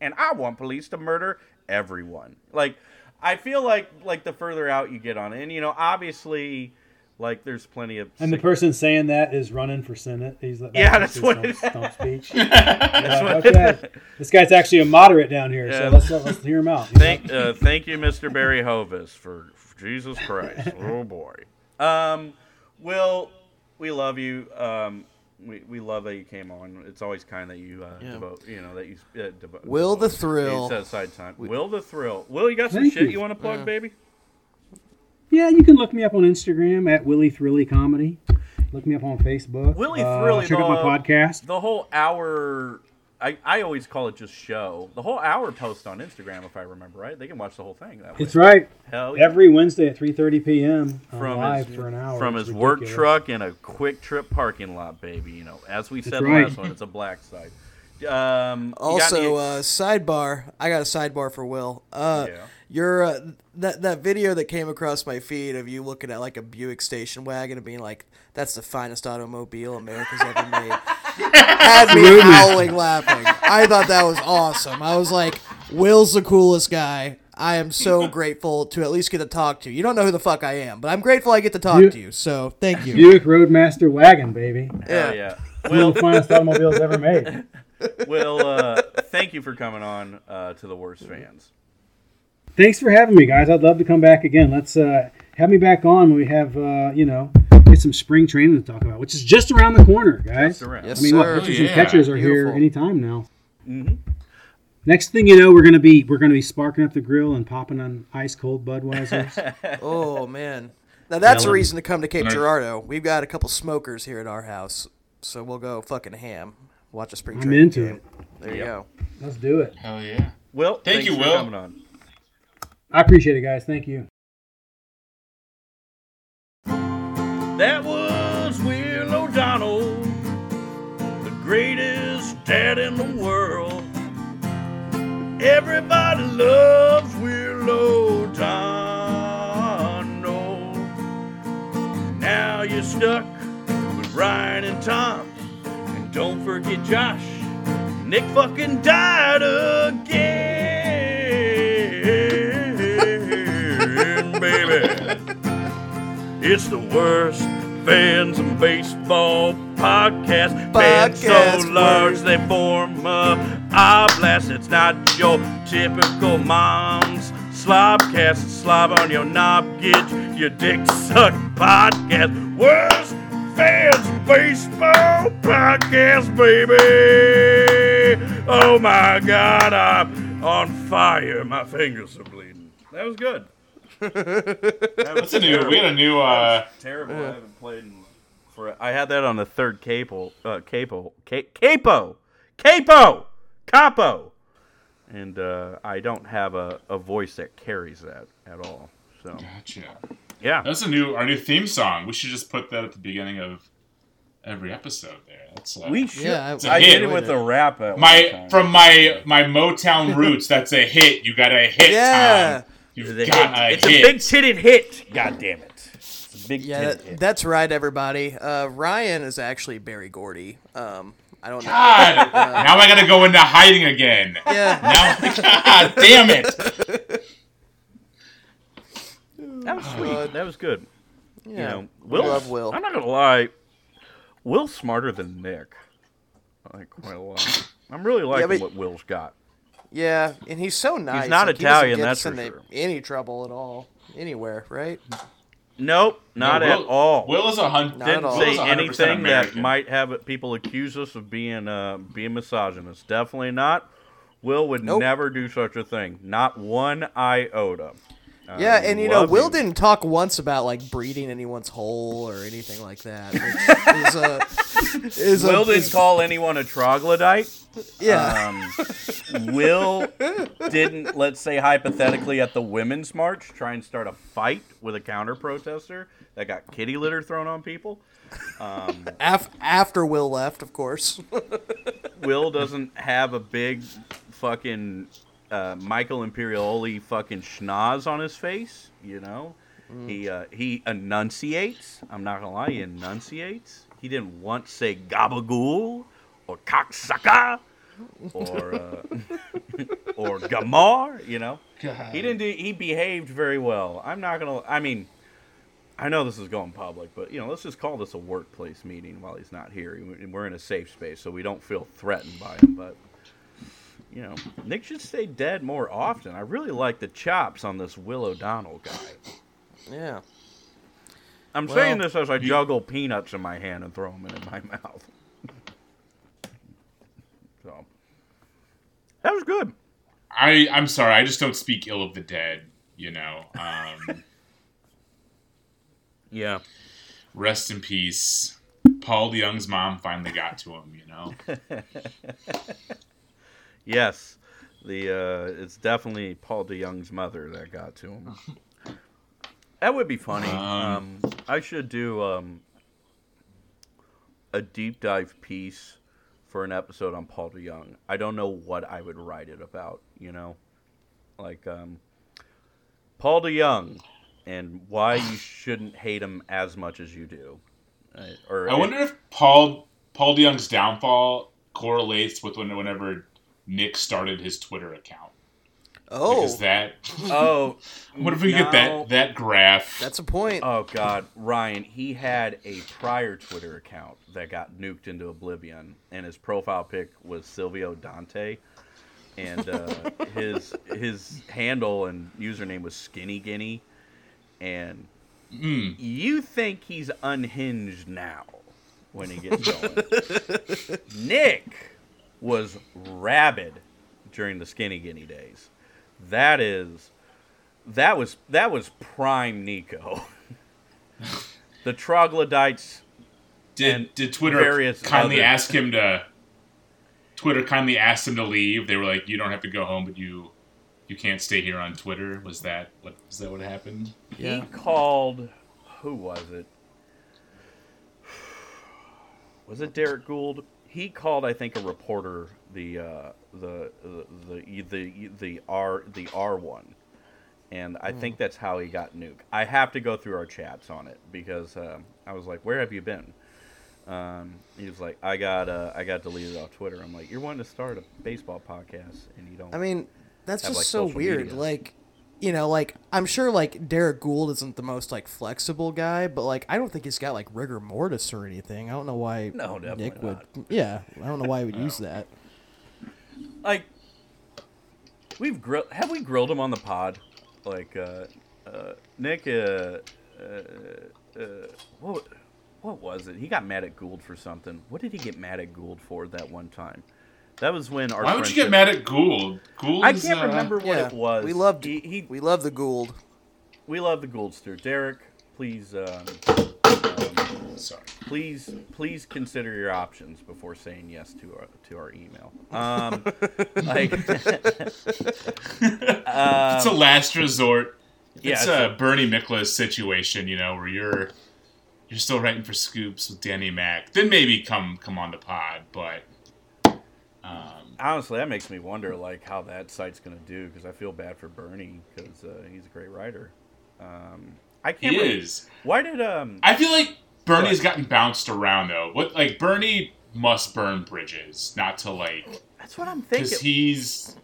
and i want police to murder everyone like I feel like like the further out you get on it, and you know, obviously, like there's plenty of And the person saying that is running for senate. He's like, Yeah, <laughs> that's what stump, stump speech. Okay, this guy's actually a moderate down here, Yeah. so let's let's hear him out. thank uh, thank you, Mr. Barry Hovis, for, for Jesus Christ. <laughs> oh boy. Um, Will, we love you. Um, we, we love that you came on. It's always kind that you uh, Yeah. devote, you know, that you uh, devote. Will the Thrill. set aside time. Will the thrill. Will, you got some shit you, you. want to plug, baby? Yeah, you can look me up on Instagram at Willy Thrilly Comedy. Look me up on Facebook. Willy Uh, Thrilly, Check out my podcast. The whole hour. I, I always call it just show. The whole hour post on Instagram, if I remember right. They can watch the whole thing that way. It's right. Hell yeah. Every Wednesday at 3:30 p.m. uh, from live his, for an hour. from It's his work truck in a QuikTrip parking lot, baby. You know, as we said right. last one, it's a black side. Um, Also, any- uh, sidebar. I got a sidebar for Will. Uh, Yeah. Your uh, that that video that came across my feed of you looking at like a Buick station wagon and being like, "That's the finest automobile America's ever made." <laughs> had me howling laughing. I thought that was awesome. I was like, Will's the coolest guy. I am so <laughs> grateful to at least get to talk to you. You don't know who the fuck I am, but I'm grateful I get to talk You- to you. So thank you. Buick Roadmaster wagon, baby. Hell yeah. One of the finest automobiles ever made. <laughs> well, uh, thank you for coming on uh, to the worst fans. Thanks for having me, guys. I'd love to come back again. Let's uh, have me back on when we have, uh, you know, get some spring training to talk about, which is just around the corner, guys. Just around. Yes, I mean, sir. look, pitchers yeah. and catchers are here anytime now. hmm Next thing you know, we're gonna be we're gonna be sparking up the grill and popping on ice cold Budweisers. <laughs> Oh man. Now that's a reason to come to Cape Nice. Girardeau. We've got a couple smokers here at our house, so we'll go fucking ham. Watch a spring I'm training into game. it. There you go. Let's do it. Hell yeah. Well, Thank thanks you, for Will. coming on. I appreciate it, guys. Thank you. That was Will O'Donnell, the greatest dad in the world. Everybody loves Will O'Donnell. Now you're stuck with Ryan and Tom. And don't forget Josh. Nik fucking died again, <laughs> baby. It's the worst fans of baseball podcast. Fans so Podcast large they form a oblast. It's not your typical mom's slobcast. It's slob on your knob, get your dick sucked podcast. Worst fans baseball podcast, baby. Oh my God, I'm on fire. My fingers are bleeding. That was good. That was What's a new? We had a new. uh terrible. I haven't played in for. I had that on the third capo, uh, capo, ca- capo, capo, capo, and uh, I don't have a, a voice that carries that at all. So Gotcha. yeah, That's a new our new theme song. We should just put that at the beginning of every episode. There. That's uh, we should. Yeah, a I hit. did it with a rap at one my time. from my my Motown roots. That's a hit. You got a hit. Yeah. Tom. You've It's a got hit. a it's hit. a big titted hit. God damn it! It's a big Yeah, that, hit. that's right, everybody. Uh, Ryan is actually Berry Gordy. Um, I don't know. God, now I gotta go into hiding again. <laughs> Yeah. Now, <laughs> God damn it! that was sweet. Uh, that was good. Yeah. You know, Will. love Will. I'm not gonna lie. Will's smarter than Nik. I Like quite a lot. I'm really liking but- what Will's got. Yeah, and he's so nice. not like, he doesn't Italian, get that's for into sure. Any trouble at all, anywhere, right? Nope, not No, at all. Will is a hundred. Didn't all. say Will's 100% anything that might have people accuse us of being uh, being misogynist. Definitely not. Will would Nope. never do such a thing. Not one iota. Uh, Yeah, and you know, Will didn't talk once about like breeding anyone's hole or anything like that. Which is a <laughs> is a, Will didn't is- call anyone a troglodyte. yeah. Um, Will didn't, let's say hypothetically, at the women's march, try and start a fight with a counter protester that got kitty litter thrown on people. <laughs> Af- after Will left, of course. <laughs> Will doesn't have a big fucking uh, Michael Imperioli fucking schnoz on his face. You know, he uh, he enunciates. I'm not gonna lie, he enunciates. He didn't once say gabagool or cocksucker or uh, <laughs> or gamar. You know, he didn't. Do, he behaved very well. I'm not gonna. I mean. I know this is going public, but you know, let's just call this a workplace meeting while he's not here. And We're in a safe space, so we don't feel threatened by him. But you know, Nik should stay dead more often. I really like the chops on this Will O'Donnell guy. yeah. I'm Well, saying this as I juggle peanuts in my hand and throw them in my <laughs> mouth. so that was good. I I'm sorry. I just don't speak ill of the dead. You know. Um, <laughs> Yeah. rest in peace. Paul DeJong's mom finally got to him. You know. <laughs> Yes. The uh, it's definitely Paul DeJong's mother that got to him. <laughs> that would be funny. Um, Um, I should do um, a deep dive piece for an episode on Paul DeJong. I don't know what I would write it about. You know, like um, Paul DeJong and why you <sighs> shouldn't hate him as much as you do. Uh, or I wonder if Paul Paul DeJong's downfall correlates with when, whenever Nik started his Twitter account. Oh, Because that. <laughs> Oh, What if we get that that graph? that's a point. Oh God, Ryan, he had a prior Twitter account that got nuked into oblivion, and his profile pic was Silvio Dante, and uh, <laughs> his his handle and username was Skinny Guinea, and Mm. you think he's unhinged now when he gets going. <laughs> Nik was rabid during the Skinny Guinea days. That is that was that was prime Nico. <laughs> the troglodytes Did and did Twitter various kindly other- ask him to? Twitter kindly asked him to leave. They were like, "You don't have to go home, but you you can't stay here on Twitter." Was that what was that what happened? Yeah. he called who was it? <sighs> Was it Derek Gould? He called, I think, a reporter the uh, the, the the the the R the R one, and I think that's how he got nuked. I have to go through our chats on it because um, I was like, "Where have you been?" Um, he was like, "I got uh, I got deleted off Twitter." I'm like, "You're wanting to start a baseball podcast and you don't." I mean, that's Have, just like, so weird. media. Like, you know, like I'm sure like Derek Gould isn't the most like flexible guy, but like I don't think he's got like rigor mortis or anything. I don't know why No, Nik not. would. Yeah, I don't know why he would <laughs> use that. like we've grilled have we grilled him on the pod like uh uh nik uh uh, uh what what was it he got mad at gould for something what did he get mad at gould for that one time that was when our Why would you get mad at Gould? Gould. i can't uh, remember what yeah, it was we loved he, he we love the Gould. we love the gouldster derek please um, um Sorry. please please consider your options before saying yes to our to our email <laughs> um like <laughs> it's a last resort. yeah, it's it's a a- Bernie Miklasz situation, you know, where you're you're still writing for scoops with Danny Mac. Then maybe come come on the pod, but um, honestly, that makes me wonder like how that site's gonna do because I feel bad for Bernie because uh, he's a great writer. Um, I can't. re- is. Why did um? I feel like Bernie's gotten bounced around though. What like Bernie must burn bridges, not to like That's what I'm thinking. because he's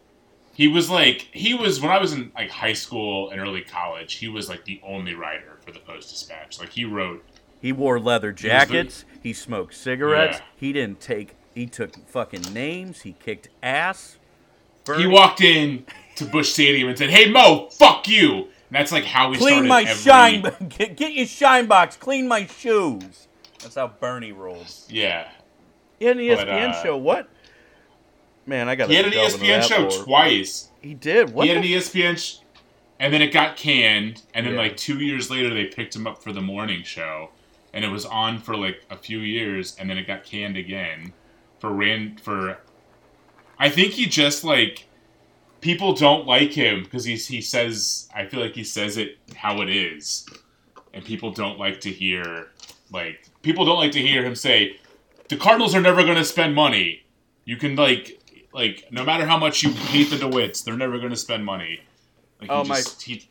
he was like he was when I was in like high school and early college. He was like the only writer for the Post Dispatch. Like he wrote He wore leather was the- jackets. He smoked cigarettes. Yeah. He didn't take. He took fucking names. He kicked ass. he walked in to Busch Stadium and said, "Hey Mo, fuck you." And that's like how we clean my every, shine. <laughs> Get, get your shine box. Clean my shoes. That's how Bernie rolls. Yeah, He had an But, ESPN uh, show. What? Man, I got. he had an ESPN show twice. He did. What? he had an ESPN, sh- and then it got canned. And then Yeah. like two years later, they picked him up for the morning show, and it was on for like a few years, and then it got canned again for ran for. I think he just like people don't like him because he's he says I feel like he says it how it is, and people don't like to hear like people don't like to hear him say the Cardinals are never going to spend money. You can like like no matter how much you hate the DeWitts, they're never going to spend money. Like, he Oh, my- just- he-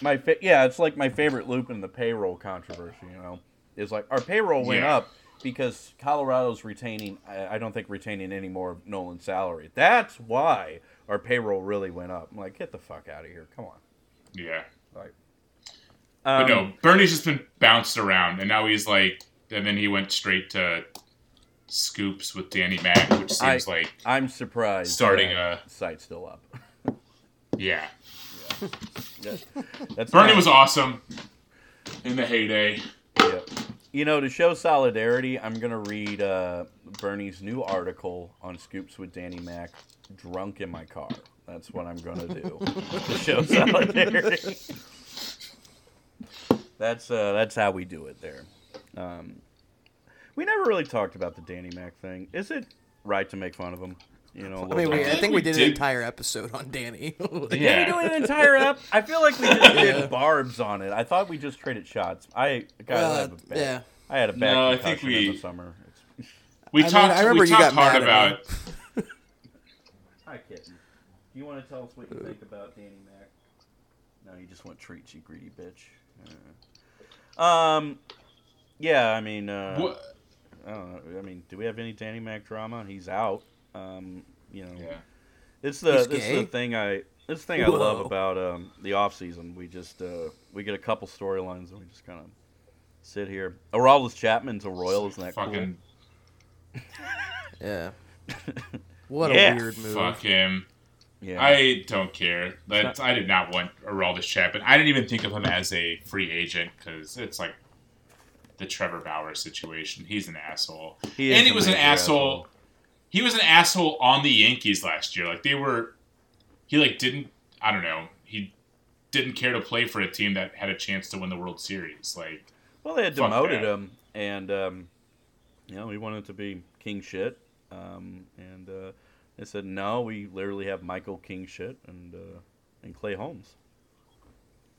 my fa- yeah, it's like my favorite loop in the payroll controversy. You know, is like our payroll went Yeah. up because Colorado's retaining. I, don't think retaining any more of Nolan's salary. That's why our payroll really went up. I'm like, get the fuck out of here! Come on. yeah. Like, But um, no, Bernie's just been bounced around, and now he's like, and then he went straight to scoops with Danny Mac, which seems I- like, I'm surprised. Starting a- site still up. yeah. <laughs> That- that's Bernie was awesome in the heyday. Yeah. You know, to show solidarity, I'm gonna read uh, Bernie's new article on Scoops with Danny Mac, "Drunk in My Car." That's what I'm gonna do to show <laughs> solidarity. that's uh, that's how we do it there. Um, we never really talked about the Danny Mac thing. Is it right to make fun of him? You know, a I little mean, we. I think we did an entire episode on Danny. <laughs> Did Yeah. we do an entire app? I feel like we just <laughs> did barbs on it. I thought we just traded shots. I guys, I Uh, have a bad, yeah. I had a bad No, I think concussion in we- the summer. It's, We I mean, talked. I remember we you talked got hard mad at me. about. <laughs> Hi, kitten. Do you want to tell us what you think about Danny Mac? No, you just want treats, you greedy bitch. Uh, Um, yeah, I mean, uh, What, I don't know. I mean, do we have any Danny Mac drama? He's out. Um, you know, Yeah. it's the He's this gay? the thing I this is the thing I love about um, the off season. We just uh, we get a couple storylines and we just kind of sit here. Aroldis Chapman's a royal, isn't that Fucking <laughs> Yeah. <laughs> What Yeah. a weird move. fuck him. Yeah. I don't care. That's, I did not want Aroldis Chapman. I didn't even think of him as a free agent because it's like the Trevor Bauer situation. He's an asshole, He is and he was an major asshole. He was an asshole on the Yankees last year. Like they were, he like didn't. I don't know. He didn't care to play for a team that had a chance to win the World Series. Like Well, they had demoted that. him, and um, you know he wanted to be king shit, um, and uh, they said no. We literally have Michael King shit and uh, and Clay Holmes.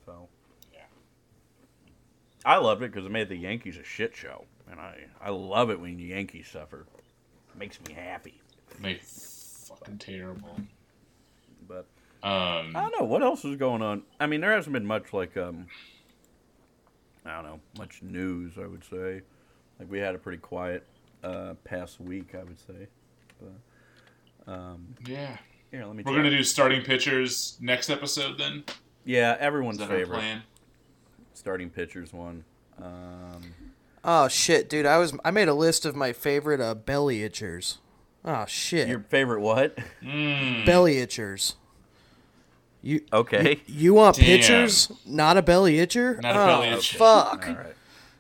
So Yeah. I loved it because it made the Yankees a shit show, and I I love it when the Yankees suffer. Makes me happy. they fucking terrible. But Um, I don't know what else is going on. I mean, there hasn't been much like um, I don't know, much news. I would say, like we had a pretty quiet uh, past week. I would say, but um, yeah, here let me. we're gonna do starting pitchers next episode. Then yeah, is everyone's that our favorite plan? starting pitchers one. Um, Oh shit, dude! I was I made a list of my favorite uh, belly itchers. Oh shit, your favorite what? Mm. belly itchers. You Okay. you want Damn. pitchers, not a belly itcher? Not a oh, belly itcher. Fuck. All right.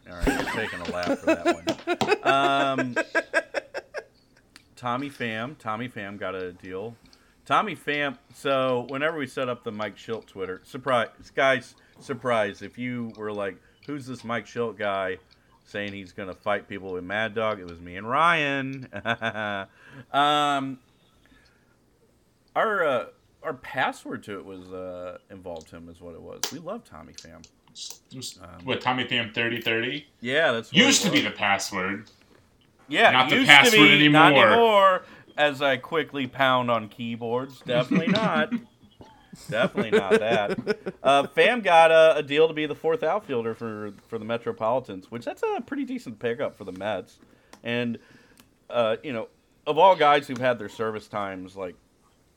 All right. I'm taking a laugh for that one. Um, Tommy Pham. Tommy Pham got a deal. Tommy Pham. So whenever we set up the Mike Shildt Twitter, surprise, guys, surprise! If you were like, "Who's this Mike Shildt guy?" Saying he's gonna fight people with Mad Dog, it was me and Ryan. <laughs> um, our uh, our password to it was uh, involved him, is what it was. We love Tommy Pham. Um, what Tommy Pham thirty thirty Yeah, that's what used to be the password. yeah, not the password to be, Not anymore. anymore. As I quickly pound on keyboards, definitely not. <laughs> definitely not that. Uh, Pham got a, a deal to be the fourth outfielder for for the Metropolitans, which that's a pretty decent pickup for the Mets. And uh, you know, of all guys who've had their service times like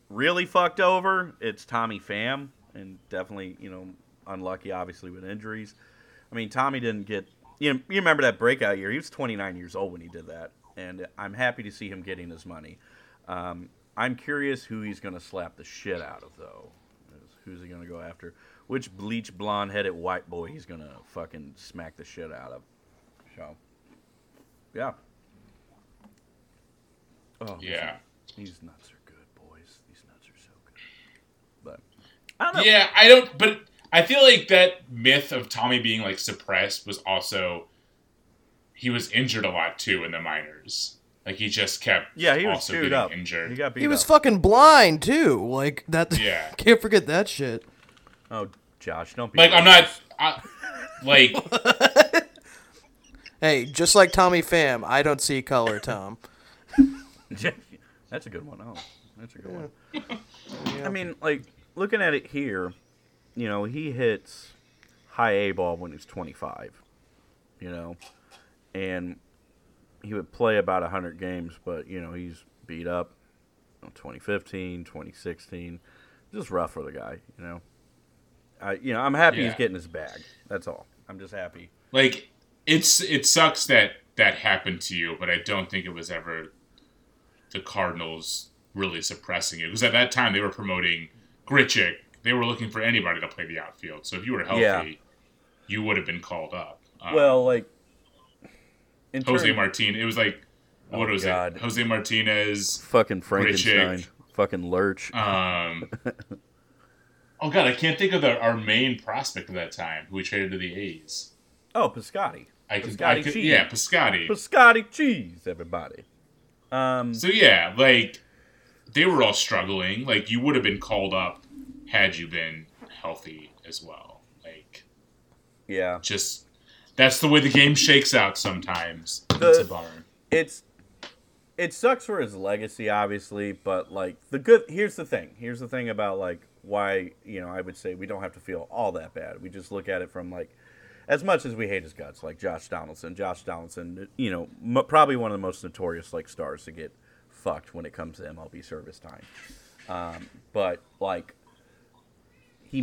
really fucked over, it's Tommy Pham, and definitely you know unlucky, obviously with injuries. I mean, Tommy didn't get. You know, you remember that breakout year? He was 29 years old when he did that, and I'm happy to see him getting his money. Um, I'm curious who he's going to slap the shit out of, though. Who's he going to go after? Which bleach blonde headed white boy he's going to fucking smack the shit out of? So, yeah. Oh, Yeah, These nuts are good, boys. These nuts are so good. But I don't know. yeah. I don't, but I feel like that myth of Tommy being like suppressed was also he was injured a lot too in the minors. Like he just kept Yeah, he was also chewed getting up. injured. He got beat He was up. fucking blind too. Like that. Yeah. <laughs> Can't forget that shit. oh, Josh, don't be like I'm not I, like <laughs> Hey, just like Tommy Pham, I don't see color, Tom. <laughs> that's a good one. Oh, that's a good one. I mean, like looking at it here, you know, he hits high A ball when he's 25. You know, and he would play about 100 games, but you know he's beat up. You know, 2015, 2016, just rough for the guy. You know, I you know I'm happy he's getting his bag. That's all. I'm just happy. like it's it sucks that that happened to you, but I don't think it was ever the Cardinals really suppressing it because at that time they were promoting Grichuk. They were looking for anybody to play the outfield. So if you were healthy, Yeah. you would have been called up. Um, Well, like in Jose terms- Martinez. It was like what Oh, was God. it? Jose Martinez. fucking Frankenstein, Chick. fucking Lurch. Um, <laughs> oh God, I can't think of the, our main prospect of that time who we traded to the A's. oh, Piscotty. I could, Piscotty I could cheese. yeah, Piscotty. Piscotti cheese, everybody. Um, So yeah, like they were all struggling. Like you would have been called up had you been healthy as well. Like yeah, just that's the way the game shakes out sometimes. The- it's a bummer. it's it sucks for his legacy, obviously, but like the good. Here's the thing. Here's the thing about like why you know I would say we don't have to feel all that bad. We just look at it from like as much as we hate his guts, like Josh Donaldson, Josh Donaldson, you know, m- probably one of the most notorious like stars to get fucked when it comes to MLB service time. Um, but like,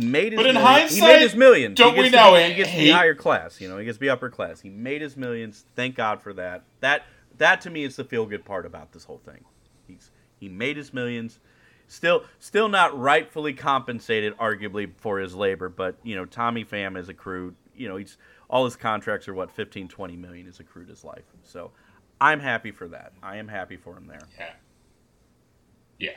he made his But in million- he hindsight, made his millions. don't he we know it- he gets to be higher class? You know, he gets to be upper class. He made his millions. Thank God for that. That that to me is the feel good part about this whole thing. He's he made his millions. Still, still not rightfully compensated, arguably for his labor. But you know, Tommy Pham is accrued. You know, he's all his contracts are what 15, 20 million is accrued his life. So, I'm happy for that. I am happy for him there. Yeah. Yeah.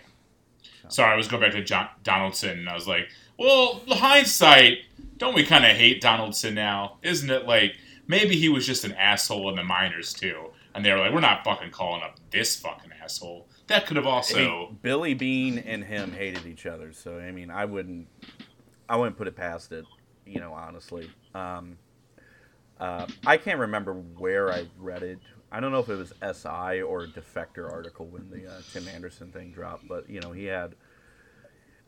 Sorry, I was going back to John Donaldson, and I was like, well, hindsight, don't we kind of hate Donaldson now? Isn't it like maybe he was just an asshole in the minors too? And they were like, we're not fucking calling up this fucking asshole. That could have also. Hey, Billy Beane and him hated each other, so I mean, I wouldn't, I wouldn't put it past it, you know, honestly. Um, uh, I can't remember where I read it. I don't know if it was SI or Defector article when the uh, Tim Anderson thing dropped, but you know, he had.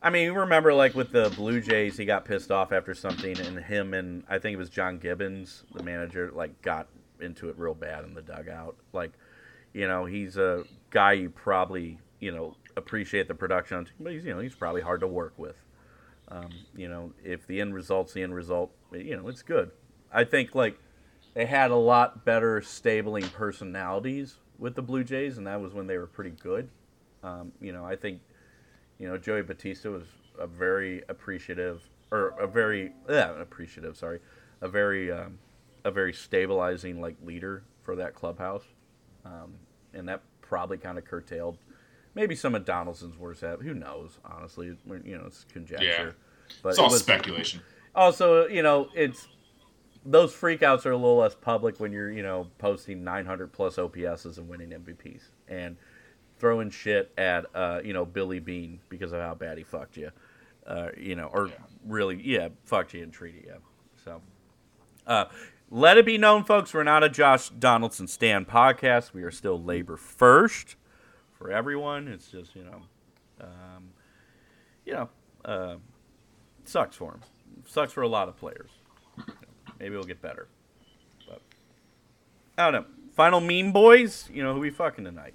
I mean, you remember like with the Blue Jays, he got pissed off after something, and him and I think it was John Gibbons, the manager, like got into it real bad in the dugout. Like, you know, he's a guy you probably you know appreciate the production on, but he's you know he's probably hard to work with. Um, you know, if the end result's the end result, you know, it's good. I think like they had a lot better stabling personalities with the Blue Jays, and that was when they were pretty good. Um, you know, I think you know Joey Bautista was a very appreciative or a very yeah, appreciative, sorry, a very um, a very stabilizing like leader for that clubhouse, um, and that probably kind of curtailed maybe some of Donaldson's worst habits. Who knows? Honestly, you know, it's conjecture. But it's it all was- speculation. also, you know, it's those freakouts are a little less public when you're, you know, posting 900 plus OPSs and winning MVPs and throwing shit at, uh, you know, Billy Beane because of how bad he fucked you, uh, you know, or Yeah. really, yeah, fucked you and treated you. So, uh, let it be known, folks, we're not a Josh Donaldson stand podcast. We are still labor first for everyone. It's just, you know, um, you know, uh, sucks for him. Sucks for a lot of players. Maybe it'll get better. But I don't know. Final meme boys, you know who we fucking tonight.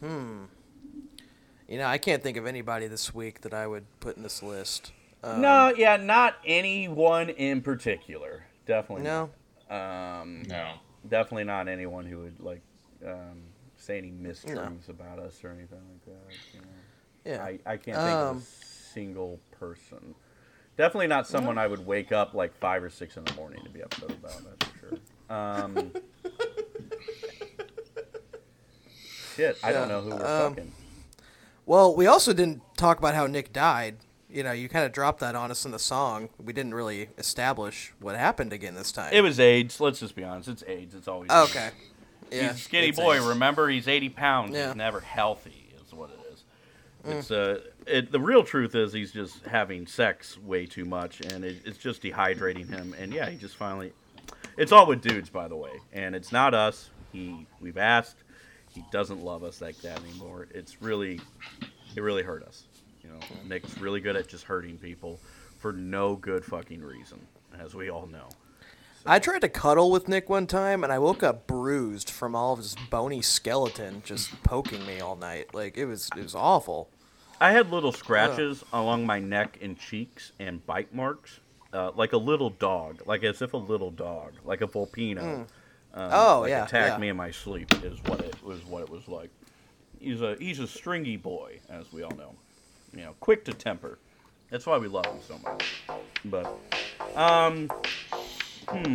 Hmm. You know, I can't think of anybody this week that I would put in this list. Um, no, yeah, not anyone in particular. Definitely No. not. Um, No. definitely not anyone who would like um, say any mistruths about us or anything like that. You know? Yeah. I, I can't think of Um, a single person. Definitely not someone I would wake up like five or six in the morning to be upset about. That's for sure. Um, <laughs> shit, I don't know who we're um, fucking. Well, we also didn't talk about how Nik died. You know, you kind of dropped that on us in the song. We didn't really establish what happened again this time. It was AIDS. Let's just be honest. It's AIDS. It's always AIDS. okay. He's Yeah, a skinny boy. AIDS. Remember, he's 80 pounds. Yeah. Mm. He's never healthy, is what it is. It's uh, it, the real truth is he's just having sex way too much, and it, it's just dehydrating him. And yeah, he just finally. It's all with dudes, by the way, and it's not us. He we've asked. He doesn't love us like that anymore. It's really, it really hurt us. You know, Nik's really good at just hurting people for no good fucking reason, as we all know. I tried to cuddle with Nik one time, and I woke up bruised from all of his bony skeleton just poking me all night. Like it was, it was awful. I had little scratches along my neck and cheeks and bite marks, uh, like a little dog, like as if a little dog, like a Volpino, um, Oh, like yeah, attacked yeah. me in my sleep. Is what it was. What it was like. He's a he's a stringy boy, as we all know. You know, quick to temper. That's why we love him so much. But, um, hmm,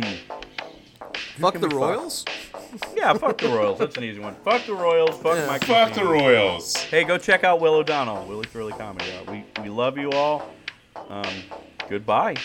Fuck the we fuck? Royals. yeah, fuck the Royals. That's an easy one. Fuck the Royals. Fuck Yeah. Mike. Fuck the Royals. Hey, go check out Will O'Donnell, Willy Thrilly Comedy. Uh, we we love you all. Um, goodbye.